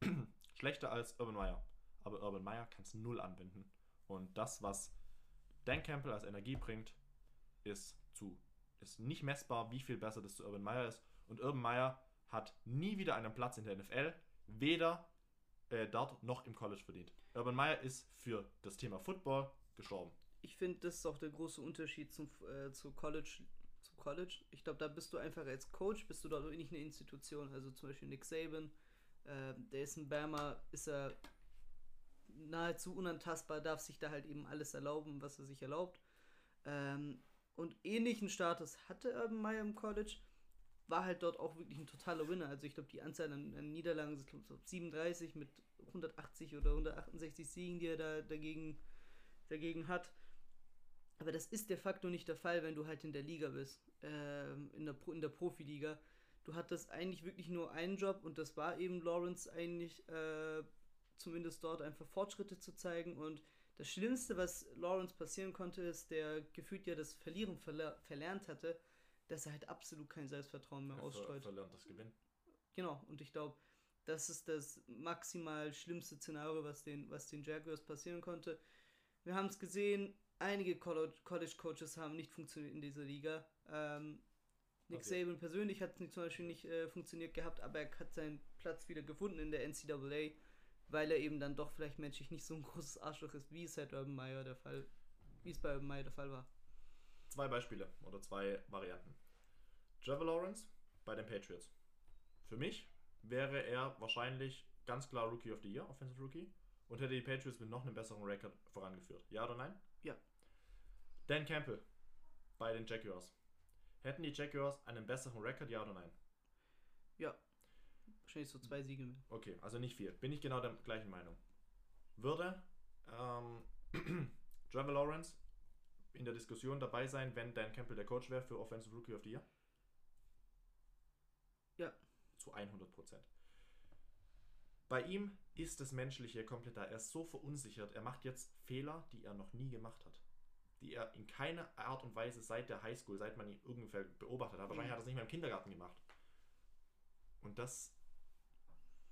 schlechter als Urban Meyer. Aber Urban Meyer kann es null anwenden. Und das, was Dan Campbell als Energie bringt, ist zu. Ist nicht messbar, wie viel besser das zu Urban Meyer ist. Und Urban Meyer hat nie wieder einen Platz in der NFL, weder äh, dort noch im College verdient. Urban Meyer ist für das Thema Football gestorben. Ich finde, das ist auch der große Unterschied zum, äh, zu College. Zum College. Ich glaube, da bist du einfach als Coach, bist du dort nicht eine Institution. Also zum Beispiel Nick Saban, äh, der ist ein Bama, ist er nahezu unantastbar, darf sich da halt eben alles erlauben, was er sich erlaubt. Ähm, und ähnlichen Status hatte Urban Meyer im College, war halt dort auch wirklich ein totaler Winner. Also ich glaube, die Anzahl an, an Niederlagen sind glaub, so 37 mit 180 oder 168 Siegen, die er da dagegen, dagegen hat. Aber das ist de facto nicht der Fall, wenn du halt in der Liga bist, ähm, in, der in der Profiliga. Du hattest eigentlich wirklich nur einen Job und das war eben Lawrence eigentlich, äh, zumindest dort einfach Fortschritte zu zeigen. Und das Schlimmste, was Lawrence passieren konnte, ist, der gefühlt ja das Verlieren verler verlernt hatte, dass er halt absolut kein Selbstvertrauen mehr Er ver ausstreut. verlernt das Gewinn. Genau, und ich glaube, das ist das maximal schlimmste Szenario, was den, was den Jaguars passieren konnte. Wir haben es gesehen, einige College, College Coaches haben nicht funktioniert in dieser Liga. Ähm, Nick Okay. Saban persönlich hat nicht, zum Beispiel nicht äh, funktioniert gehabt, aber er hat seinen Platz wieder gefunden in der NCAA, weil er eben dann doch vielleicht menschlich nicht so ein großes Arschloch ist, wie es halt Urban Meyer der Fall, wie es bei Urban Meyer der Fall war. Zwei Beispiele oder zwei Varianten. Trevor Lawrence bei den Patriots. Für mich wäre er wahrscheinlich ganz klar Rookie of the Year, Offensive Rookie, und hätte die Patriots mit noch einem besseren Rekord vorangeführt. Ja oder nein? Ja. Dan Campbell bei den Jaguars. Hätten die Jaguars einen besseren Rekord, ja oder nein? Wahrscheinlich so zwei Siege mehr. Okay, also nicht viel. Bin ich genau der gleichen Meinung. Würde ähm, Trevor Lawrence in der Diskussion dabei sein, wenn Dan Campbell der Coach wäre für Offensive Rookie of the Year? Ja. Zu 100 Prozent. Bei ihm ist das Menschliche komplett da. Er ist so verunsichert. Er macht jetzt Fehler, die er noch nie gemacht hat. Die er in keiner Art und Weise seit der Highschool, seit man ihn ungefähr beobachtet hat. Wahrscheinlich Mhm. hat er es nicht mal im Kindergarten gemacht. Und das,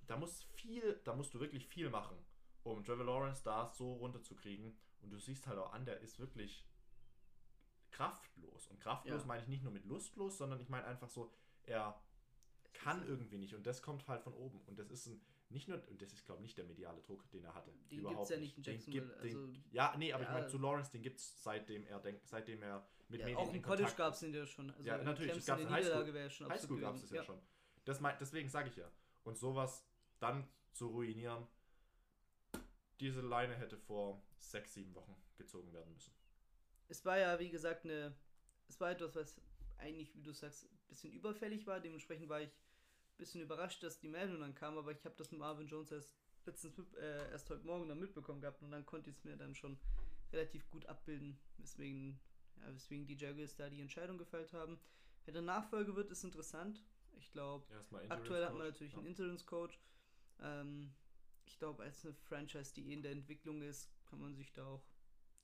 da muss viel, da musst du wirklich viel machen, um Trevor Lawrence da so runterzukriegen. Und du siehst halt auch an, der ist wirklich kraftlos. Und kraftlos Ja. meine ich nicht nur mit lustlos, sondern ich meine einfach so, er kann irgendwie nicht. Und das kommt halt von oben. Und das ist ein, nicht nur, und das ist, glaube ich, nicht der mediale Druck, den er hatte. Den Überhaupt gibt's ja nicht in Den Jacksonville, gibt- den- also- ja, nee, aber ich Ja. meine, zu Lawrence, den gibt es seitdem er denkt, seitdem er mit Ja, Medien auch im in College gab es den ja schon. Also Ja, natürlich, das Clemson gab's eine in Highschool. Highschool gab es ja, schon. Das mein, deswegen sage ich ja. Und sowas dann zu ruinieren, diese Leine hätte vor sechs, sieben Wochen gezogen werden müssen. Es war ja, wie gesagt, eine. Es war etwas, was eigentlich, wie du sagst, ein bisschen überfällig war. Dementsprechend war ich ein bisschen überrascht, dass die Meldung dann kam, aber ich habe das mit Marvin Jones erst letztens äh, erst heute Morgen dann mitbekommen gehabt und dann konnte ich es mir dann schon relativ gut abbilden, weswegen, ja, weswegen die Jaguars da die Entscheidung gefällt haben. Wer der Nachfolge wird, ist interessant. Ich glaube, Aktuell hat man natürlich Ja. einen Interimscoach. Ähm, ich glaube, als eine Franchise, die eh in der Entwicklung ist, kann man sich da auch,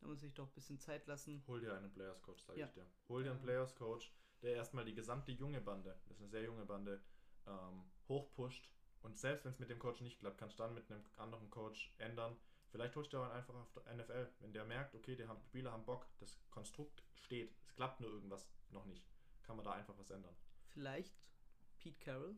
kann man sich doch ein bisschen Zeit lassen. Hol dir einen Players Coach, sage Ja. ich dir. Hol dir einen Ähm. Players Coach, der erstmal die gesamte junge Bande, das ist eine sehr junge Bande, ähm, hochpusht. Und selbst wenn es mit dem Coach nicht klappt, kannst du dann mit einem anderen Coach ändern. Vielleicht holst du auch einfach auf der NFL. Wenn der merkt, okay, die haben, Spieler haben Bock, das Konstrukt steht, es klappt nur irgendwas noch nicht, kann man da einfach was ändern. Vielleicht Pete Carroll,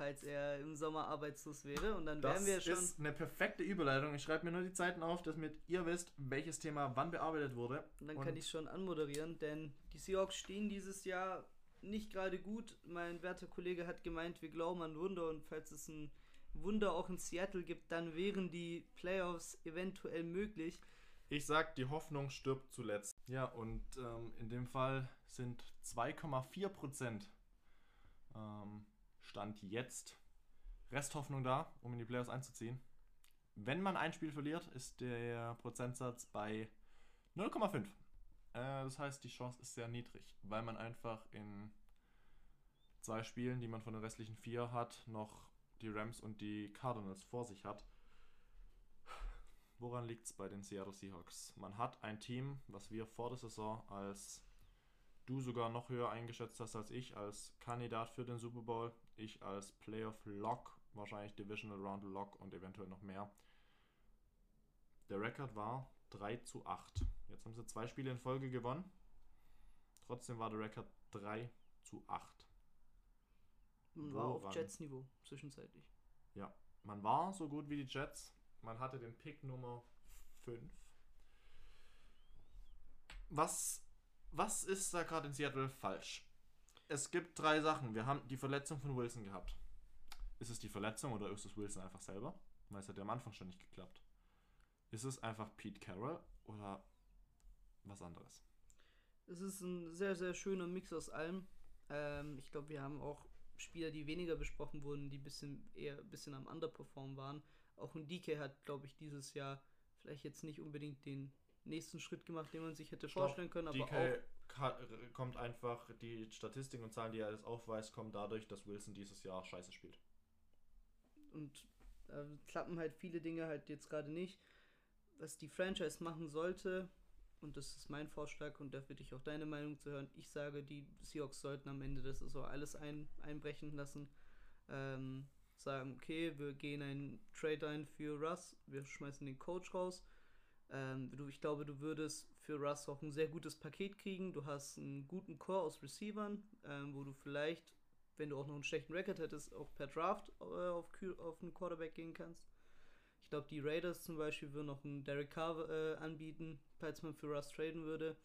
falls er im Sommer arbeitslos wäre. Und dann Das wären wir schon. ist eine perfekte Überleitung. Ich schreibe mir nur die Zeiten auf, damit ihr wisst, welches Thema wann bearbeitet wurde. Und dann Und- kann ich schon anmoderieren, denn die Seahawks stehen dieses Jahr nicht gerade gut. Mein werter Kollege hat gemeint, wir glauben an Wunder und falls es ein Wunder auch in Seattle gibt, dann wären die Playoffs eventuell möglich. Ich sag, die Hoffnung stirbt zuletzt. Ja, und ähm, in dem Fall sind 2,4 Prozent ähm, Stand jetzt Resthoffnung da, um in die Playoffs einzuziehen. Wenn man ein Spiel verliert, ist der Prozentsatz bei 0,5. Äh, das heißt, die Chance ist sehr niedrig, weil man einfach in zwei Spielen, die man von den restlichen vier hat, noch die Rams und die Cardinals vor sich hat. Woran liegt es bei den Seattle Seahawks? Man hat ein Team, was wir vor der Saison als du sogar noch höher eingeschätzt hast als ich, als Kandidat für den Super Bowl, ich als Playoff Lock, wahrscheinlich Divisional Round Lock und eventuell noch mehr. Der Rekord war 3 zu 8. Jetzt haben sie zwei Spiele in Folge gewonnen. Trotzdem war der Rekord 3 zu 8. Man war auf Woran? Jets-Niveau zwischenzeitlich. Man war so gut wie die Jets. Man hatte den Pick Nummer 5. Was, was ist da gerade in Seattle falsch? Es gibt drei Sachen. Wir haben die Verletzung von Wilson gehabt. Ist es die Verletzung oder ist es Wilson einfach selber? Weil es hat ja am Anfang schon nicht geklappt. Ist es einfach Pete Carroll oder was anderes? Es ist ein sehr, sehr schöner Mix aus allem. Ähm, ich glaube, wir haben auch Spieler, die weniger besprochen wurden, die bisschen eher ein bisschen am Underperform waren. Auch ein DK hat, glaube ich, dieses Jahr vielleicht jetzt nicht unbedingt den nächsten Schritt gemacht, den man sich hätte Stopp. vorstellen können, aber DK auch ka- kommt einfach, die Statistiken und Zahlen, die er alles aufweist, kommen dadurch, dass Wilson dieses Jahr scheiße spielt. und äh, klappen halt viele Dinge halt jetzt gerade nicht. Was die Franchise machen sollte, und das ist mein Vorschlag und da würde ich auch deine Meinung zu hören, ich sage, die Seahawks sollten am Ende der Saison alles ein, einbrechen lassen. Ähm, sagen, okay, wir gehen einen Trade ein für Russ, wir schmeißen den Coach raus. Ähm, du, ich glaube, du würdest für Russ auch ein sehr gutes Paket kriegen. Du hast einen guten Core aus Receivern, ähm, wo du vielleicht, wenn du auch noch einen schlechten Record hättest, auch per Draft äh, auf, auf einen Quarterback gehen kannst. Ich glaube, die Raiders zum Beispiel würden noch einen Derek Carr äh, anbieten, falls man für Russ traden würde.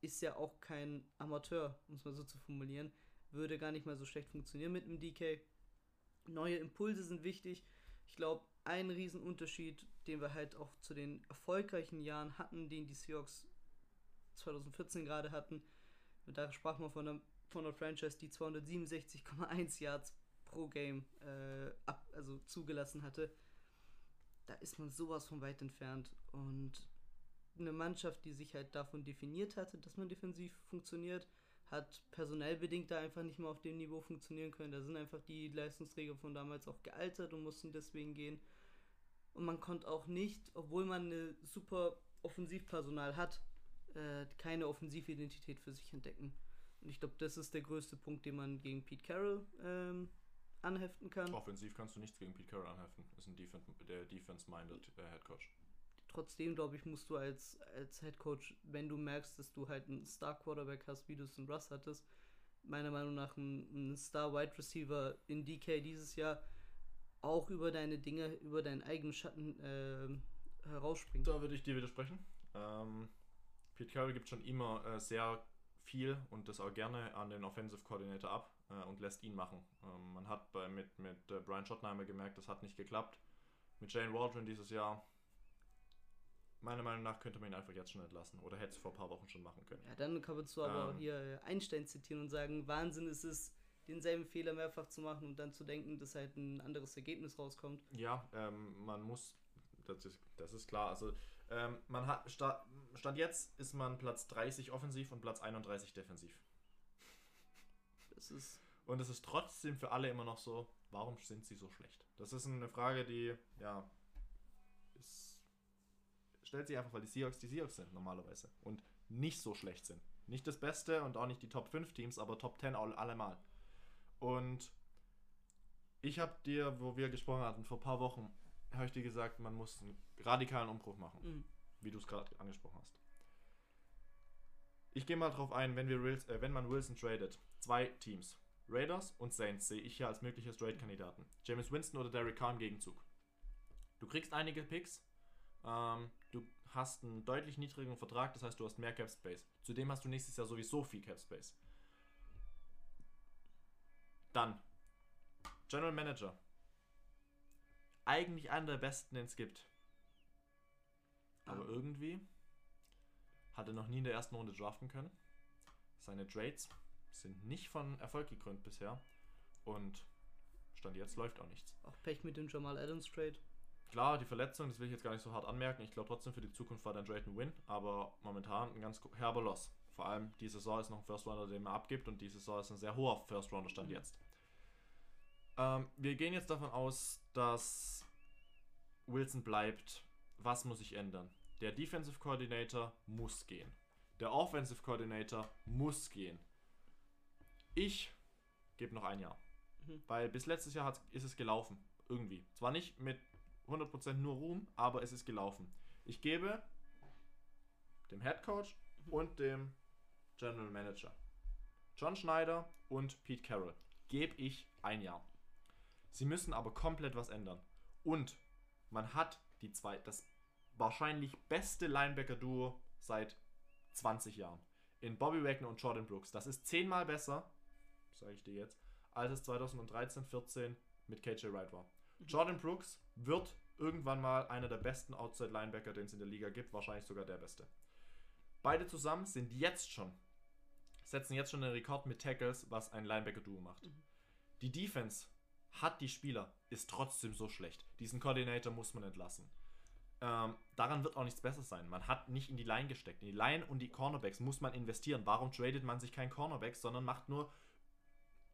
Ist ja auch kein Amateur, um es mal so zu formulieren. Würde gar nicht mal so schlecht funktionieren mit einem DK. Neue Impulse sind wichtig. Ich glaube, ein Riesenunterschied, den wir halt auch zu den erfolgreichen Jahren hatten, den die Seahawks 2014 gerade hatten, da sprach man von einer, von einer Franchise, die 267,1 Yards pro Game äh, ab, also zugelassen hatte. Da ist man sowas von weit entfernt. Und eine Mannschaft, die sich halt davon definiert hatte, dass man defensiv funktioniert, hat personell bedingt da einfach nicht mehr auf dem Niveau funktionieren können. Da sind einfach die Leistungsträger von damals auch gealtert und mussten deswegen gehen. Und man konnte auch nicht, obwohl man eine super Offensivpersonal hat, äh, keine Offensividentität für sich entdecken. Und ich glaube, das ist der größte Punkt, den man gegen Pete Carroll ähm, anheften kann. Offensiv kannst du nichts gegen Pete Carroll anheften. Ist ein Defen der Defense-minded äh, Head Coach. Trotzdem, glaube ich, musst du als, als Head Coach, wenn du merkst, dass du halt einen Star Quarterback hast, wie du es in Russ hattest, meiner Meinung nach einen, Star Wide Receiver in DK dieses Jahr auch über deine Dinge, über deinen eigenen Schatten ähm, herausspringt. Da würde ich dir widersprechen. Ähm, Pete Carroll gibt schon immer äh, sehr viel und das auch gerne an den Offensive Coordinator ab äh, und lässt ihn machen. Ähm, man hat bei, mit, mit äh, Brian Schottenheimer gemerkt, das hat nicht geklappt. Mit Jane Waldron dieses Jahr, meiner Meinung nach, könnte man ihn einfach jetzt schon entlassen oder hätte es vor ein paar Wochen schon machen können. Ja, dann kannst du aber Ähm. hier äh, Einstein zitieren und sagen, Wahnsinn ist es, denselben Fehler mehrfach zu machen und dann zu denken, dass halt ein anderes Ergebnis rauskommt. Ja, ähm, man muss, das ist, das ist klar, also ähm, man hat, sta, Stand jetzt ist man Platz 30 offensiv und Platz 31 defensiv. Das ist Und es ist trotzdem für alle immer noch so, warum sind sie so schlecht? Das ist eine Frage, die, ja, ist, stellt sich einfach, weil die Seahawks die Seahawks sind normalerweise und nicht so schlecht sind. Nicht das Beste und auch nicht die Top 5 Teams, aber Top 10 all, allemal. Und ich habe dir, wo wir gesprochen hatten, vor ein paar Wochen, habe ich dir gesagt, man muss einen radikalen Umbruch machen mh, wie du es gerade angesprochen hast. Ich gehe mal drauf ein, wenn, wir Wilson, äh, wenn man Wilson tradet. Zwei Teams. Raiders und Saints sehe ich hier als mögliche Trade-Kandidaten. James Winston oder Derek Carr im Gegenzug. Du kriegst einige Picks. Ähm, du hast einen deutlich niedrigeren Vertrag, das heißt, du hast mehr Cap Space. Zudem hast du nächstes Jahr sowieso viel Cap Space. Dann. General Manager. Eigentlich einer der besten, den es gibt. Aber Ah. irgendwie hat er noch nie in der ersten Runde draften können. Seine Trades sind nicht von Erfolg gekrönt bisher. Und Stand jetzt läuft auch nichts. auch Pech mit dem Jamal Adams Trade. Klar, die Verletzung, das will ich jetzt gar nicht so hart anmerken. Ich glaube trotzdem für die Zukunft war dein Trade ein Win, aber momentan ein ganz herber Loss. Vor allem die Saison ist noch ein First Rounder, den man abgibt und die Saison ist ein sehr hoher First Rounder Stand Mhm. jetzt. Ähm, wir gehen jetzt davon aus, dass Wilson bleibt. Was muss sich ändern? Der Defensive Coordinator muss gehen. Der Offensive Coordinator muss gehen. Ich gebe noch ein Jahr. Mhm. Weil bis letztes Jahr hat, ist es gelaufen. Irgendwie. Zwar nicht mit 100% nur Ruhm, aber es ist gelaufen. Ich gebe dem Head Coach und dem General Manager. John Schneider und Pete Carroll gebe ich ein Jahr. Sie müssen aber komplett was ändern. Und man hat die zwei, das wahrscheinlich beste Linebacker-Duo seit 20 Jahren. In Bobby Wagner und Jordan Brooks. Das ist zehnmal besser, sage ich dir jetzt, als es 2013, 14 mit KJ Wright war. Jordan Brooks wird irgendwann mal einer der besten Outside-Linebacker, den es in der Liga gibt, wahrscheinlich sogar der beste. Beide zusammen sind jetzt schon, setzen jetzt schon den Rekord mit Tackles, was ein Linebacker-Duo macht. Die Defense hat die Spieler, ist trotzdem so schlecht. Diesen Coordinator muss man entlassen. Ähm, daran wird auch nichts besser sein. Man hat nicht in die Line gesteckt. In die Line und die Cornerbacks muss man investieren. Warum tradet man sich kein Cornerbacks, sondern macht nur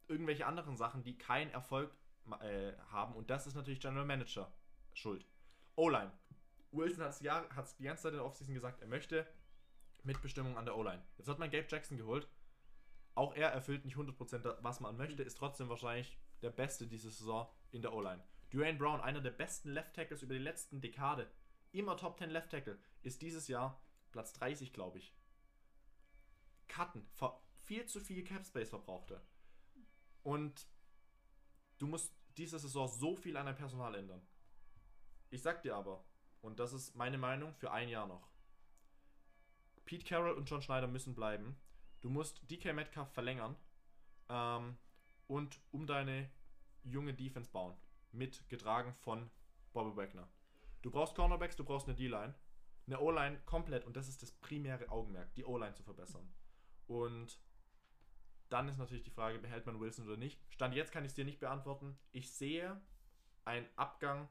irgendwelche anderen Sachen, die keinen Erfolg äh, haben? Und das ist natürlich General Manager schuld. O-Line. Wilson hat es ja, hat's die ganze Zeit in der Offseason gesagt, er möchte Mitbestimmung an der O-Line. Jetzt hat man Gabe Jackson geholt. Auch er erfüllt nicht 100% da- was man möchte, ist trotzdem wahrscheinlich der Beste diese Saison in der O-Line. Dwayne Brown, einer der besten Left Tackles über die letzten Dekade, immer Top 10 Left Tackle, ist dieses Jahr Platz 30, glaube ich. Cutten, viel zu viel Cap Space verbrauchte. Und du musst diese Saison so viel an deinem Personal ändern. Ich sag dir aber, und das ist meine Meinung für ein Jahr noch. Pete Carroll und John Schneider müssen bleiben. Du musst DK Metcalf verlängern ähm, und um deine junge Defense bauen. Mit getragen von Bobby Wagner. Du brauchst Cornerbacks, du brauchst eine D-Line. Eine O-Line komplett, und das ist das primäre Augenmerk, die O-Line zu verbessern. Und dann ist natürlich die Frage, behält man Wilson oder nicht. Stand jetzt kann ich es dir nicht beantworten. Ich sehe einen Abgang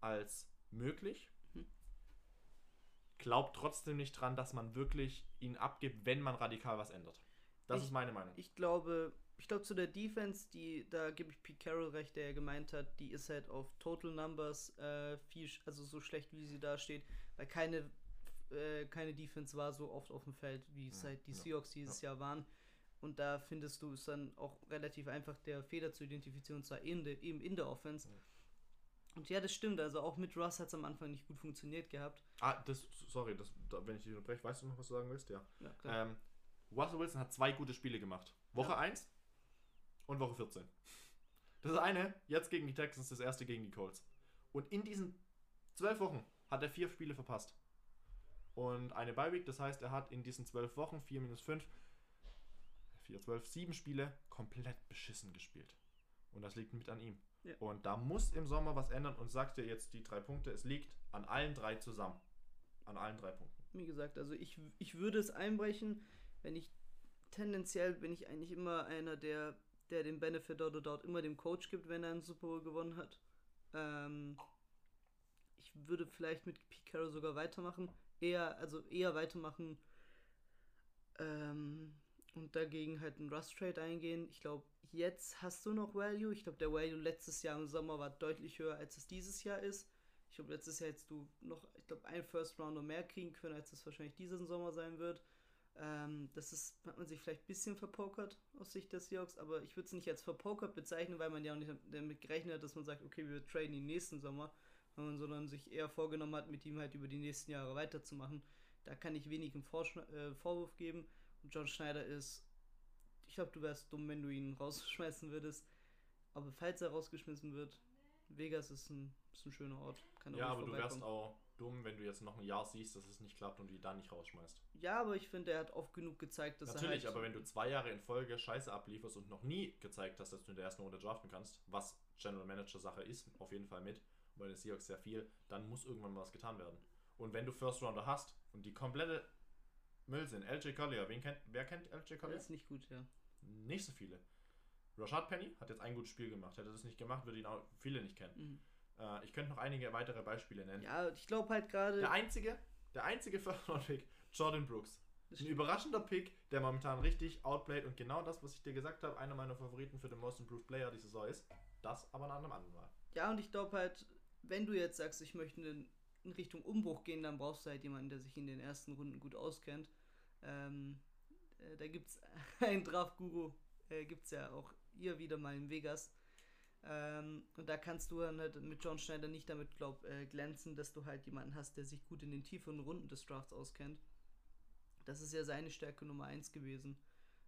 als möglich. Glaubt trotzdem nicht dran, dass man wirklich ihn abgibt, wenn man radikal was ändert. Das Ich- ist meine Meinung. Ich glaube, ich glaube zu der Defense, die, da gebe ich Pete Carroll recht, der ja gemeint hat, die ist halt auf Total Numbers äh, viel, also so schlecht, wie sie da steht, weil keine, äh, keine Defense war so oft auf dem Feld, wie es halt die ja, Seahawks dieses Jahr waren. Und da findest du es dann auch relativ einfach, der Fehler zu identifizieren, und zwar in eben in der Offense. Und ja, das stimmt, also auch mit Russ hat es am Anfang nicht gut funktioniert gehabt. ah, das, sorry, das, da, wenn ich dich unterbreche, weißt du noch, was du sagen willst? Ja. Ja, klar. Ähm, Russell Wilson hat zwei gute Spiele gemacht. Woche Ja. 1 und Woche 14. Das eine, jetzt gegen die Texans, das erste gegen die Colts. Und in diesen zwölf Wochen hat er vier Spiele verpasst. Und eine Bye-Week, das heißt, er hat in diesen zwölf Wochen, 4 minus 5, 4, 12, 7 Spiele komplett beschissen gespielt. Und das liegt mit an ihm. Ja. Und da muss im Sommer was ändern und sagt dir jetzt die drei Punkte, es liegt an allen drei zusammen. An allen drei Punkten. Wie gesagt, also ich, ich würde es einbrechen, wenn ich tendenziell bin ich eigentlich immer einer, der, der den Benefit oder dort immer dem Coach gibt, wenn er einen Super Bowl gewonnen hat. Ähm, ich würde vielleicht mit Pete Carroll sogar weitermachen. Eher, also eher weitermachen ähm, und dagegen halt einen Rust Trade eingehen. Ich glaube, jetzt hast du noch Value. Ich glaube, der Value letztes Jahr im Sommer war deutlich höher, als es dieses Jahr ist. Ich glaube, letztes Jahr hättest du noch, ich glaube, einen First Rounder mehr kriegen können, als es wahrscheinlich diesen Sommer sein wird. Ähm, das ist, hat man sich vielleicht ein bisschen verpokert aus Sicht der Seahawks, aber ich würde es nicht als verpokert bezeichnen, weil man ja auch nicht damit gerechnet hat, dass man sagt, okay, wir traden ihn nächsten Sommer, sondern, sich eher vorgenommen hat, mit ihm halt über die nächsten Jahre weiterzumachen. Da kann ich wenig im Vorschna äh, Vorwurf geben. John Schneider ist, ich glaube, du wärst dumm, wenn du ihn rausschmeißen würdest. Aber falls er rausgeschmissen wird, Vegas ist ein, ist ein schöner Ort. Kann Ja, aber du wärst auch dumm, wenn du jetzt noch ein Jahr siehst, dass es nicht klappt und du ihn dann nicht rausschmeißt. Ja, aber ich finde, er hat oft genug gezeigt, dass Natürlich, er halt aber wenn du zwei Jahre in Folge Scheiße ablieferst und noch nie gezeigt hast, dass du in der ersten Runde draften kannst, was General Manager Sache ist, auf jeden Fall mit, weil den Seahawks sehr viel, dann muss irgendwann mal was getan werden. Und wenn du First Rounder hast und die komplette Müll sind, LJ Collier, wen kennt, wer kennt LJ Collier? ist nicht gut, ja. Nicht so viele. Rashad Penny hat jetzt ein gutes Spiel gemacht. Hätte er das nicht gemacht, würde ihn auch viele nicht kennen. Mhm. Äh, ich könnte noch einige weitere Beispiele nennen. Ja, ich glaube halt gerade. Der einzige, der einzige First-Round-Pick, Jordan Brooks. Das Ein überraschender Pick, der momentan richtig outplayed und genau das, was ich dir gesagt habe, einer meiner Favoriten für den Most Improved Player dieser Saison ist. Das aber nach einem anderen Mal. Ja, und ich glaube halt, wenn du jetzt sagst, ich möchte in Richtung Umbruch gehen, dann brauchst du halt jemanden, der sich in den ersten Runden gut auskennt. Ähm, äh, da gibt es einen Draft-Guru, äh, gibt es ja auch hier wieder mal in Vegas. Ähm, und da kannst du halt mit John Schneider nicht damit, glaub, äh, glänzen, dass du halt jemanden hast, der sich gut in den tieferen Runden des Drafts auskennt. Das ist ja seine Stärke Nummer 1 gewesen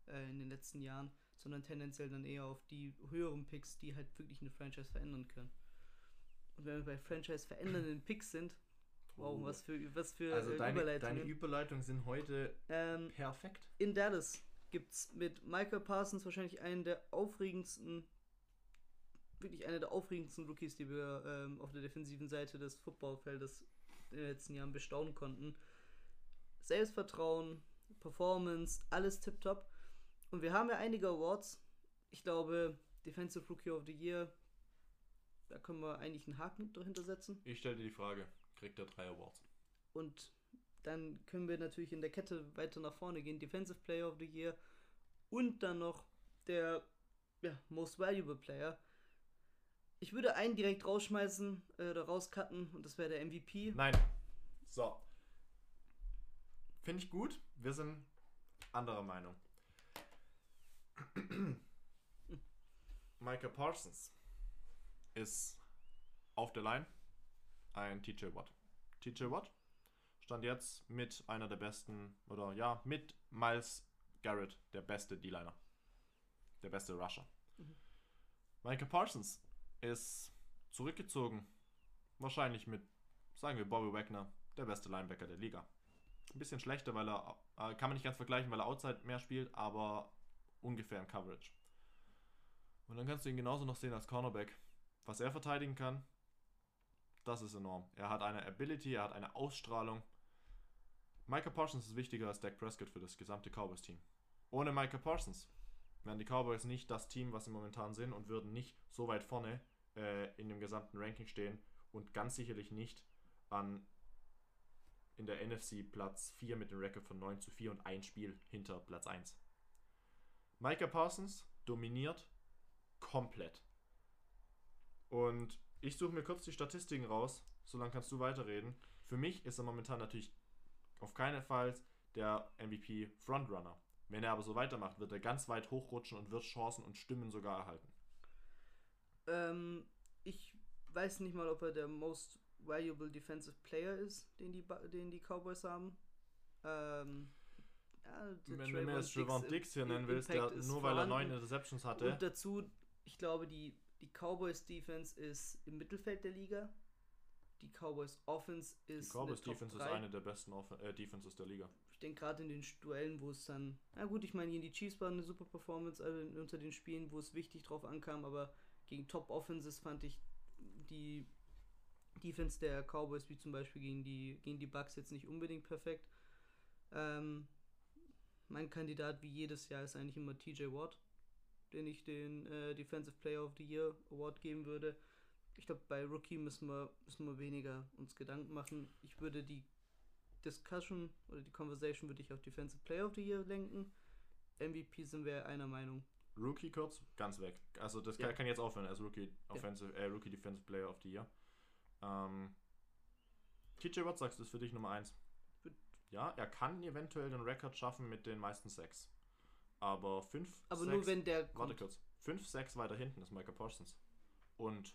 äh, in den letzten Jahren, sondern tendenziell dann eher auf die höheren Picks, die halt wirklich eine Franchise verändern können. Und wenn wir bei Franchise verändernden Picks sind, wow, Oh. was für, was für Also äh, deine, Überleitungen. deine Überleitungen sind heute ähm, perfekt. in Dallas gibt es mit Michael Parsons wahrscheinlich einen der aufregendsten, wirklich einer der aufregendsten Rookies, die wir ähm, auf der defensiven Seite des Footballfeldes in den letzten Jahren bestaunen konnten. Selbstvertrauen, Performance, alles tipptopp. Und wir haben ja einige Awards. Ich glaube, Defensive Rookie of the Year, da können wir eigentlich einen Haken dahinter setzen. Ich stelle dir die Frage, kriegt er drei Awards? Und dann können wir natürlich in der Kette weiter nach vorne gehen. Defensive Player of the Year und dann noch der ja, Most Valuable Player. Ich würde einen direkt rausschmeißen äh, oder rauscutten und das wäre der MVP. Nein. So. Finde ich gut. Wir sind anderer Meinung. Michael Parsons ist auf der Line ein TJ Watt. TJ Watt stand jetzt mit einer der besten, oder ja, mit Miles Garrett, der beste D-Liner. Der beste Rusher. Michael Parsons ist zurückgezogen. Wahrscheinlich mit, sagen wir, Bobby Wagner, der beste Linebacker der Liga. Ein bisschen schlechter, weil er, äh, kann man nicht ganz vergleichen, weil er Outside mehr spielt, aber ungefähr in Coverage. Und dann kannst du ihn genauso noch sehen als Cornerback. Was er verteidigen kann, das ist enorm. Er hat eine Ability, er hat eine Ausstrahlung. Michael Parsons ist wichtiger als Dak Prescott für das gesamte Cowboys-Team. Ohne Michael Parsons wären die Cowboys nicht das Team, was sie momentan sind und würden nicht so weit vorne äh, in dem gesamten Ranking stehen und ganz sicherlich nicht an in der NFC Platz 4 mit dem Rekord von 9 zu 4 und ein Spiel hinter Platz 1. Micah Parsons dominiert komplett. Und ich suche mir kurz die Statistiken raus, solange kannst du weiterreden. Für mich ist er momentan natürlich auf keinen Fall der MVP Frontrunner. Wenn er aber so weitermacht, wird er ganz weit hochrutschen und wird Chancen und Stimmen sogar erhalten. Ähm, ich weiß nicht mal, ob er der Most Valuable Defensive Player ist, den die, den die Cowboys haben. Ähm, ja, Wenn du mir jetzt im- Dix hier nennen willst, der, nur weil er neun Interceptions hatte, Und dazu, ich glaube, die, die Cowboys Defense ist im Mittelfeld der Liga. Die Cowboys Offense die ist. Cowboys eine Top Defense ist 3. eine der besten Off äh, Defenses der Liga. Ich denke gerade in den Duellen, wo es dann. Na gut, ich meine, gegen die Chiefs war eine super Performance also in- unter den Spielen, wo es wichtig drauf ankam, aber gegen Top Offenses fand ich die Defense der Cowboys, wie zum Beispiel gegen die, gegen die Bucks, jetzt nicht unbedingt perfekt. Ähm, mein Kandidat wie jedes Jahr ist eigentlich immer TJ Watt, den ich den äh, Defensive Player of the Year Award geben würde. Ich glaube, bei Rookie müssen wir, müssen wir weniger uns Gedanken machen. Ich würde die Discussion oder die Conversation würde ich auf Defensive Player of the Year lenken. MVP sind wir einer Meinung. Rookie kurz, ganz weg. Also das Ja. kann, kann jetzt aufhören als Rookie Offensive, äh, Rookie Defensive Player of the Year. Ähm, TJ Watt sagst du ist für dich Nummer 1. Für- Ja, er kann eventuell den Rekord schaffen mit den meisten Sacks. Aber 5 Aber nur wenn der Warte kommt. kurz. 5 Sacks weiter hinten ist Michael Parsons. Und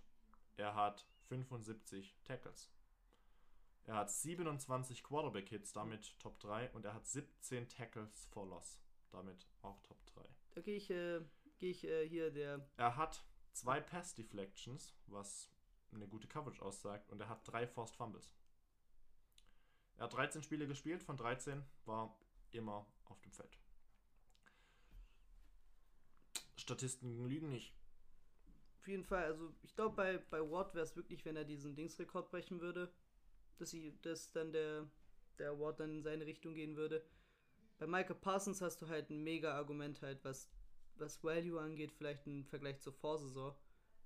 er hat 75 Tackles. Er hat 27 Quarterback-Hits, damit Top 3. Und er hat 17 Tackles for Loss, damit auch Top 3. Da gehe ich, äh, gehe ich äh, hier der. Er hat zwei Pass Deflections, was eine gute Coverage aussagt, und er hat drei Forced Fumbles. Er hat 13 Spiele gespielt, von 13 war immer auf dem Feld. Statistiken lügen nicht. Auf jeden Fall, also ich glaube bei, bei Watt wäre es wirklich, wenn er diesen Dingsrekord brechen würde, dass sie, dass dann der, der Award dann in seine Richtung gehen würde. Bei Michael Parsons hast du halt ein mega Argument halt, was, was Value angeht, vielleicht im Vergleich zur Vorsaison.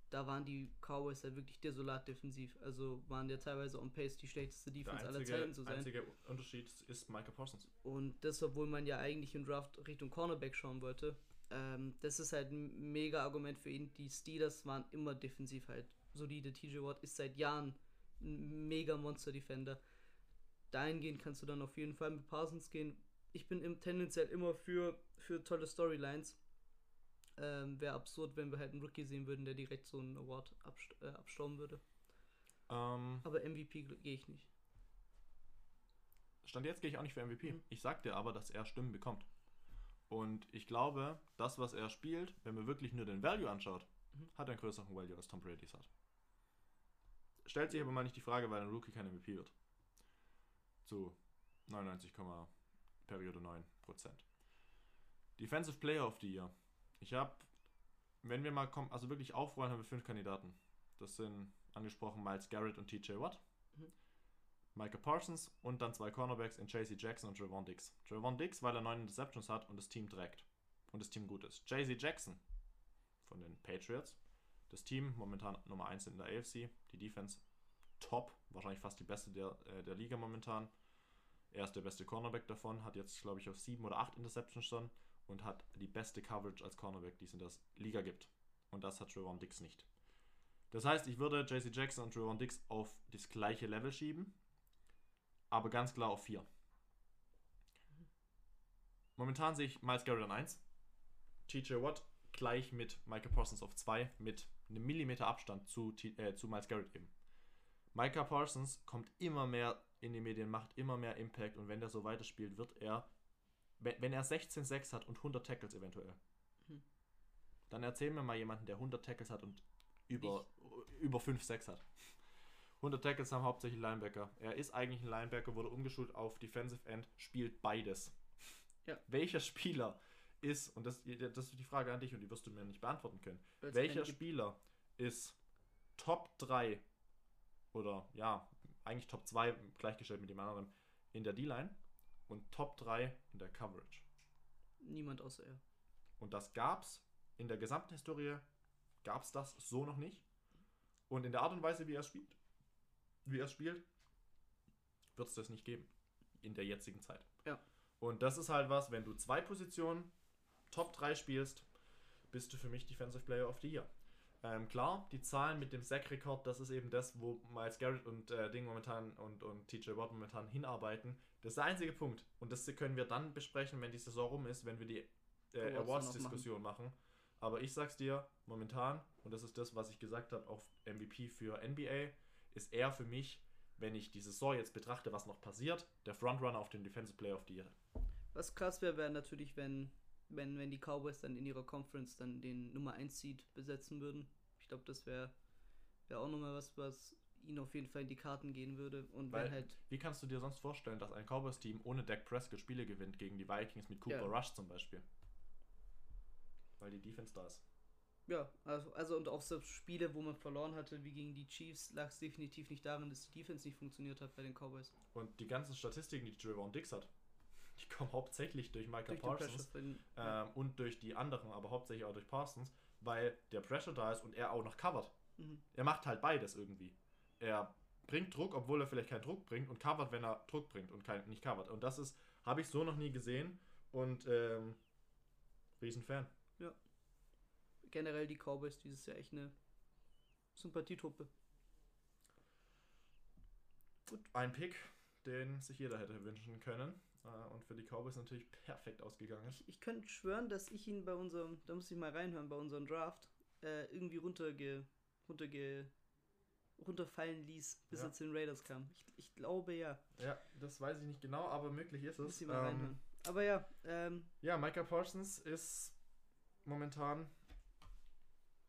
Da waren die Cowboys ja wirklich desolat defensiv. Also waren ja teilweise on pace die schlechteste Der Defense aller einzige, Zeiten zu sein. einzige Unterschied ist Michael Parsons. Und das, obwohl man ja eigentlich im Draft Richtung Cornerback schauen wollte. Ähm, das ist halt ein mega Argument für ihn. Die Steelers waren immer defensiv halt solide. TJ Watt ist seit Jahren ein mega Monster-Defender. Dahingehend kannst du dann auf jeden Fall mit Parsons gehen. Ich bin im, tendenziell immer für, für tolle Storylines. Ähm, Wäre absurd, wenn wir halt einen Rookie sehen würden, der direkt so einen Award abst äh, abstauben würde. Ähm, Aber MVP gehe ich nicht. Stand jetzt gehe ich auch nicht für MVP. Mhm. Ich sag dir aber, dass er Stimmen bekommt. Und ich glaube, das, was er spielt, wenn man wirklich nur den Value anschaut, Mhm. hat einen größeren Value als Tom Brady's hat. Stellt sich aber mal nicht die Frage, weil ein Rookie kein MVP wird. Zu 99, Periode 9 Prozent. Defensive Player of the Year. Ich habe, wenn wir mal kommen, also wirklich aufrollen, haben wir fünf Kandidaten. Das sind angesprochen Miles Garrett und TJ Watt. Micah Parsons und dann zwei Cornerbacks in JC Jackson und Javon Dix. Javon Dix, weil er neun Interceptions hat und das Team trägt. Und das Team gut ist. JC Jackson von den Patriots. Das Team momentan Nummer 1 in der AFC. Die Defense top. Wahrscheinlich fast die beste der, äh, der Liga momentan. Er ist der beste Cornerback davon. Hat jetzt, glaube ich, auf sieben oder acht Interceptions schon. Und hat die beste Coverage als Cornerback, die es in der Liga gibt. Und das hat Javon Dix nicht. Das heißt, ich würde JC Jackson und Javon Dix auf das gleiche Level schieben. Aber ganz klar auf 4. Momentan sehe ich Miles Garrett an 1. TJ Watt gleich mit Micah Parsons auf 2 mit einem Millimeter Abstand zu, äh, zu Miles Garrett eben. Micah Parsons kommt immer mehr in die Medien, macht immer mehr Impact und wenn der so weiterspielt, wird er, wenn, wenn er 16-6 hat und 100 Tackles eventuell, Mhm. dann erzähl mir mal jemanden, der 100 Tackles hat und über, über 5-6 hat. 100 Tackles haben hauptsächlich Linebacker. Er ist eigentlich ein Linebacker, wurde umgeschult auf Defensive End, spielt beides. Ja. Welcher Spieler ist, und das, das ist die Frage an dich und die wirst du mir nicht beantworten können, Weil's welcher. Spieler ist Top 3 oder ja, eigentlich Top 2 gleichgestellt mit dem anderen in der D-Line und Top 3 in der Coverage? Niemand außer er. Und das gab's in der gesamten Historie, gab's das so noch nicht. Und in der Art und Weise, wie er spielt, wie er spielt, wird es das nicht geben. In der jetzigen Zeit. Ja. Und das ist halt was, wenn du zwei Positionen Top 3 spielst, bist du für mich Defensive Player of the Year. Ähm, klar, die Zahlen mit dem Sack-Rekord, das ist eben das, wo Miles Garrett und äh, Ding momentan und, und TJ Watt momentan hinarbeiten. Das ist der einzige Punkt. Und das können wir dann besprechen, wenn die Saison rum ist, wenn wir die äh, Awards-Diskussion machen. Aber ich sag's dir, momentan, und das ist das, was ich gesagt habe, auf MVP für NBA, ist er für mich, wenn ich die Saison jetzt betrachte, was noch passiert, der Frontrunner auf den Defensive Player of the Year. Was krass wäre, wäre natürlich, wenn, wenn, wenn die Cowboys dann in ihrer Conference dann den Nummer 1 Seed besetzen würden. Ich glaube, das wäre wär auch nochmal was, was ihnen auf jeden Fall in die Karten gehen würde. Und Weil- wenn halt, Wie kannst du dir sonst vorstellen, dass ein Cowboys-Team ohne Dak Prescott Spiele gewinnt gegen die Vikings mit Cooper Ja. Rush zum Beispiel? Weil die Defense da ist. Ja, also, also und auch so Spiele, wo man verloren hatte, wie gegen die Chiefs, lag es definitiv nicht daran, dass die Defense nicht funktioniert hat bei den Cowboys. Und die ganzen Statistiken, die Javon Dix hat, die kommen hauptsächlich durch Micah Durch Parsons ähm, und durch die anderen, aber hauptsächlich auch durch Parsons, weil der Pressure da ist und er auch noch covert. Mhm. Er macht halt beides irgendwie. Er bringt Druck, obwohl er vielleicht keinen Druck bringt und covert, wenn er Druck bringt und kein, nicht covert. Und das ist, habe ich so noch nie gesehen und ähm, Riesenfan. Generell die Cowboys dieses Jahr echt eine Sympathietruppe. Ein Pick, den sich jeder hätte wünschen können. Äh, und für die Cowboys natürlich perfekt ausgegangen. Ich, ich könnte schwören, dass ich ihn bei unserem, da muss ich mal reinhören, bei unserem Draft, äh, irgendwie runterge, runterge, runterfallen ließ, bis Ja. er zu den Raiders kam. Ich, ich glaube ja. Ja, das weiß ich nicht genau, aber möglich ist Muss es. ich mal Ähm, reinhören. Aber ja, ähm, ja, Micah Parsons ist momentan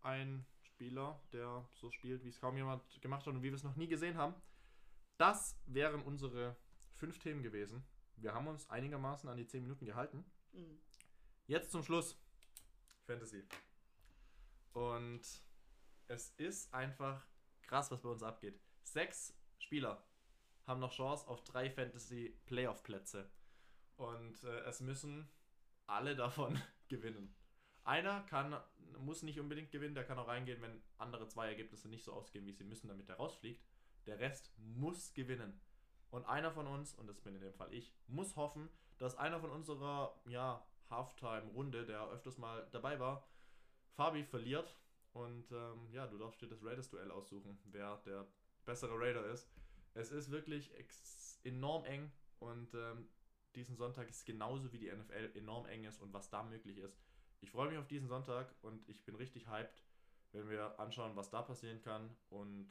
ein Spieler, der so spielt, wie es kaum jemand gemacht hat und wie wir es noch nie gesehen haben. Das wären unsere fünf Themen gewesen. Wir haben uns einigermaßen an die 10 Minuten gehalten. mh, Jetzt zum Schluss. Fantasy. Und es ist einfach krass, was bei uns abgeht. Sechs Spieler haben noch Chance auf drei Fantasy Playoff Plätze. Und äh, es müssen alle davon gewinnen. Einer kann, muss nicht unbedingt gewinnen, der kann auch reingehen, wenn andere zwei Ergebnisse nicht so ausgehen, wie sie müssen, damit er rausfliegt. Der Rest muss gewinnen. Und einer von uns, und das bin in dem Fall ich, muss hoffen, dass einer von unserer ja, Halftime-Runde, der öfters mal dabei war, Fabi verliert. Und ähm, ja, du darfst dir das Raiders-Duell aussuchen, wer der bessere Raider ist. Es ist wirklich enorm eng und ähm, diesen Sonntag ist genauso wie die NFL enorm eng ist und was da möglich ist. Ich freue mich auf diesen Sonntag und ich bin richtig hyped, wenn wir anschauen, was da passieren kann. Und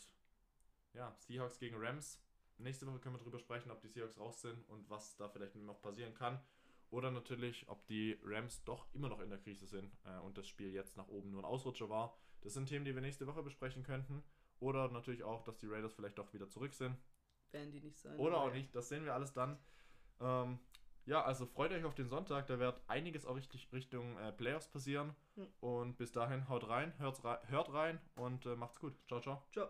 ja, Seahawks gegen Rams, nächste Woche können wir darüber sprechen, ob die Seahawks raus sind und was da vielleicht noch passieren kann. Oder natürlich, ob die Rams doch immer noch in der Krise sind äh, und das Spiel jetzt nach oben nur ein Ausrutscher war. Das sind Themen, die wir nächste Woche besprechen könnten. Oder natürlich auch, dass die Raiders vielleicht doch wieder zurück sind. Werden die nicht sein. Oder auch ja. nicht, das sehen wir alles dann. Ähm, ja, also freut euch auf den Sonntag, da wird einiges auch richtig Richtung äh, Playoffs passieren. Hm. Und bis dahin haut rein, hört, hört rein und äh, macht's gut. Ciao, ciao. Ciao.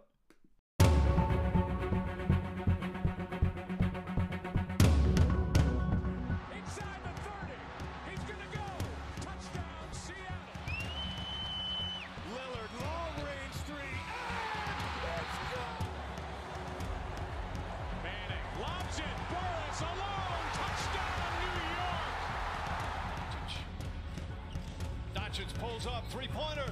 three-pointer.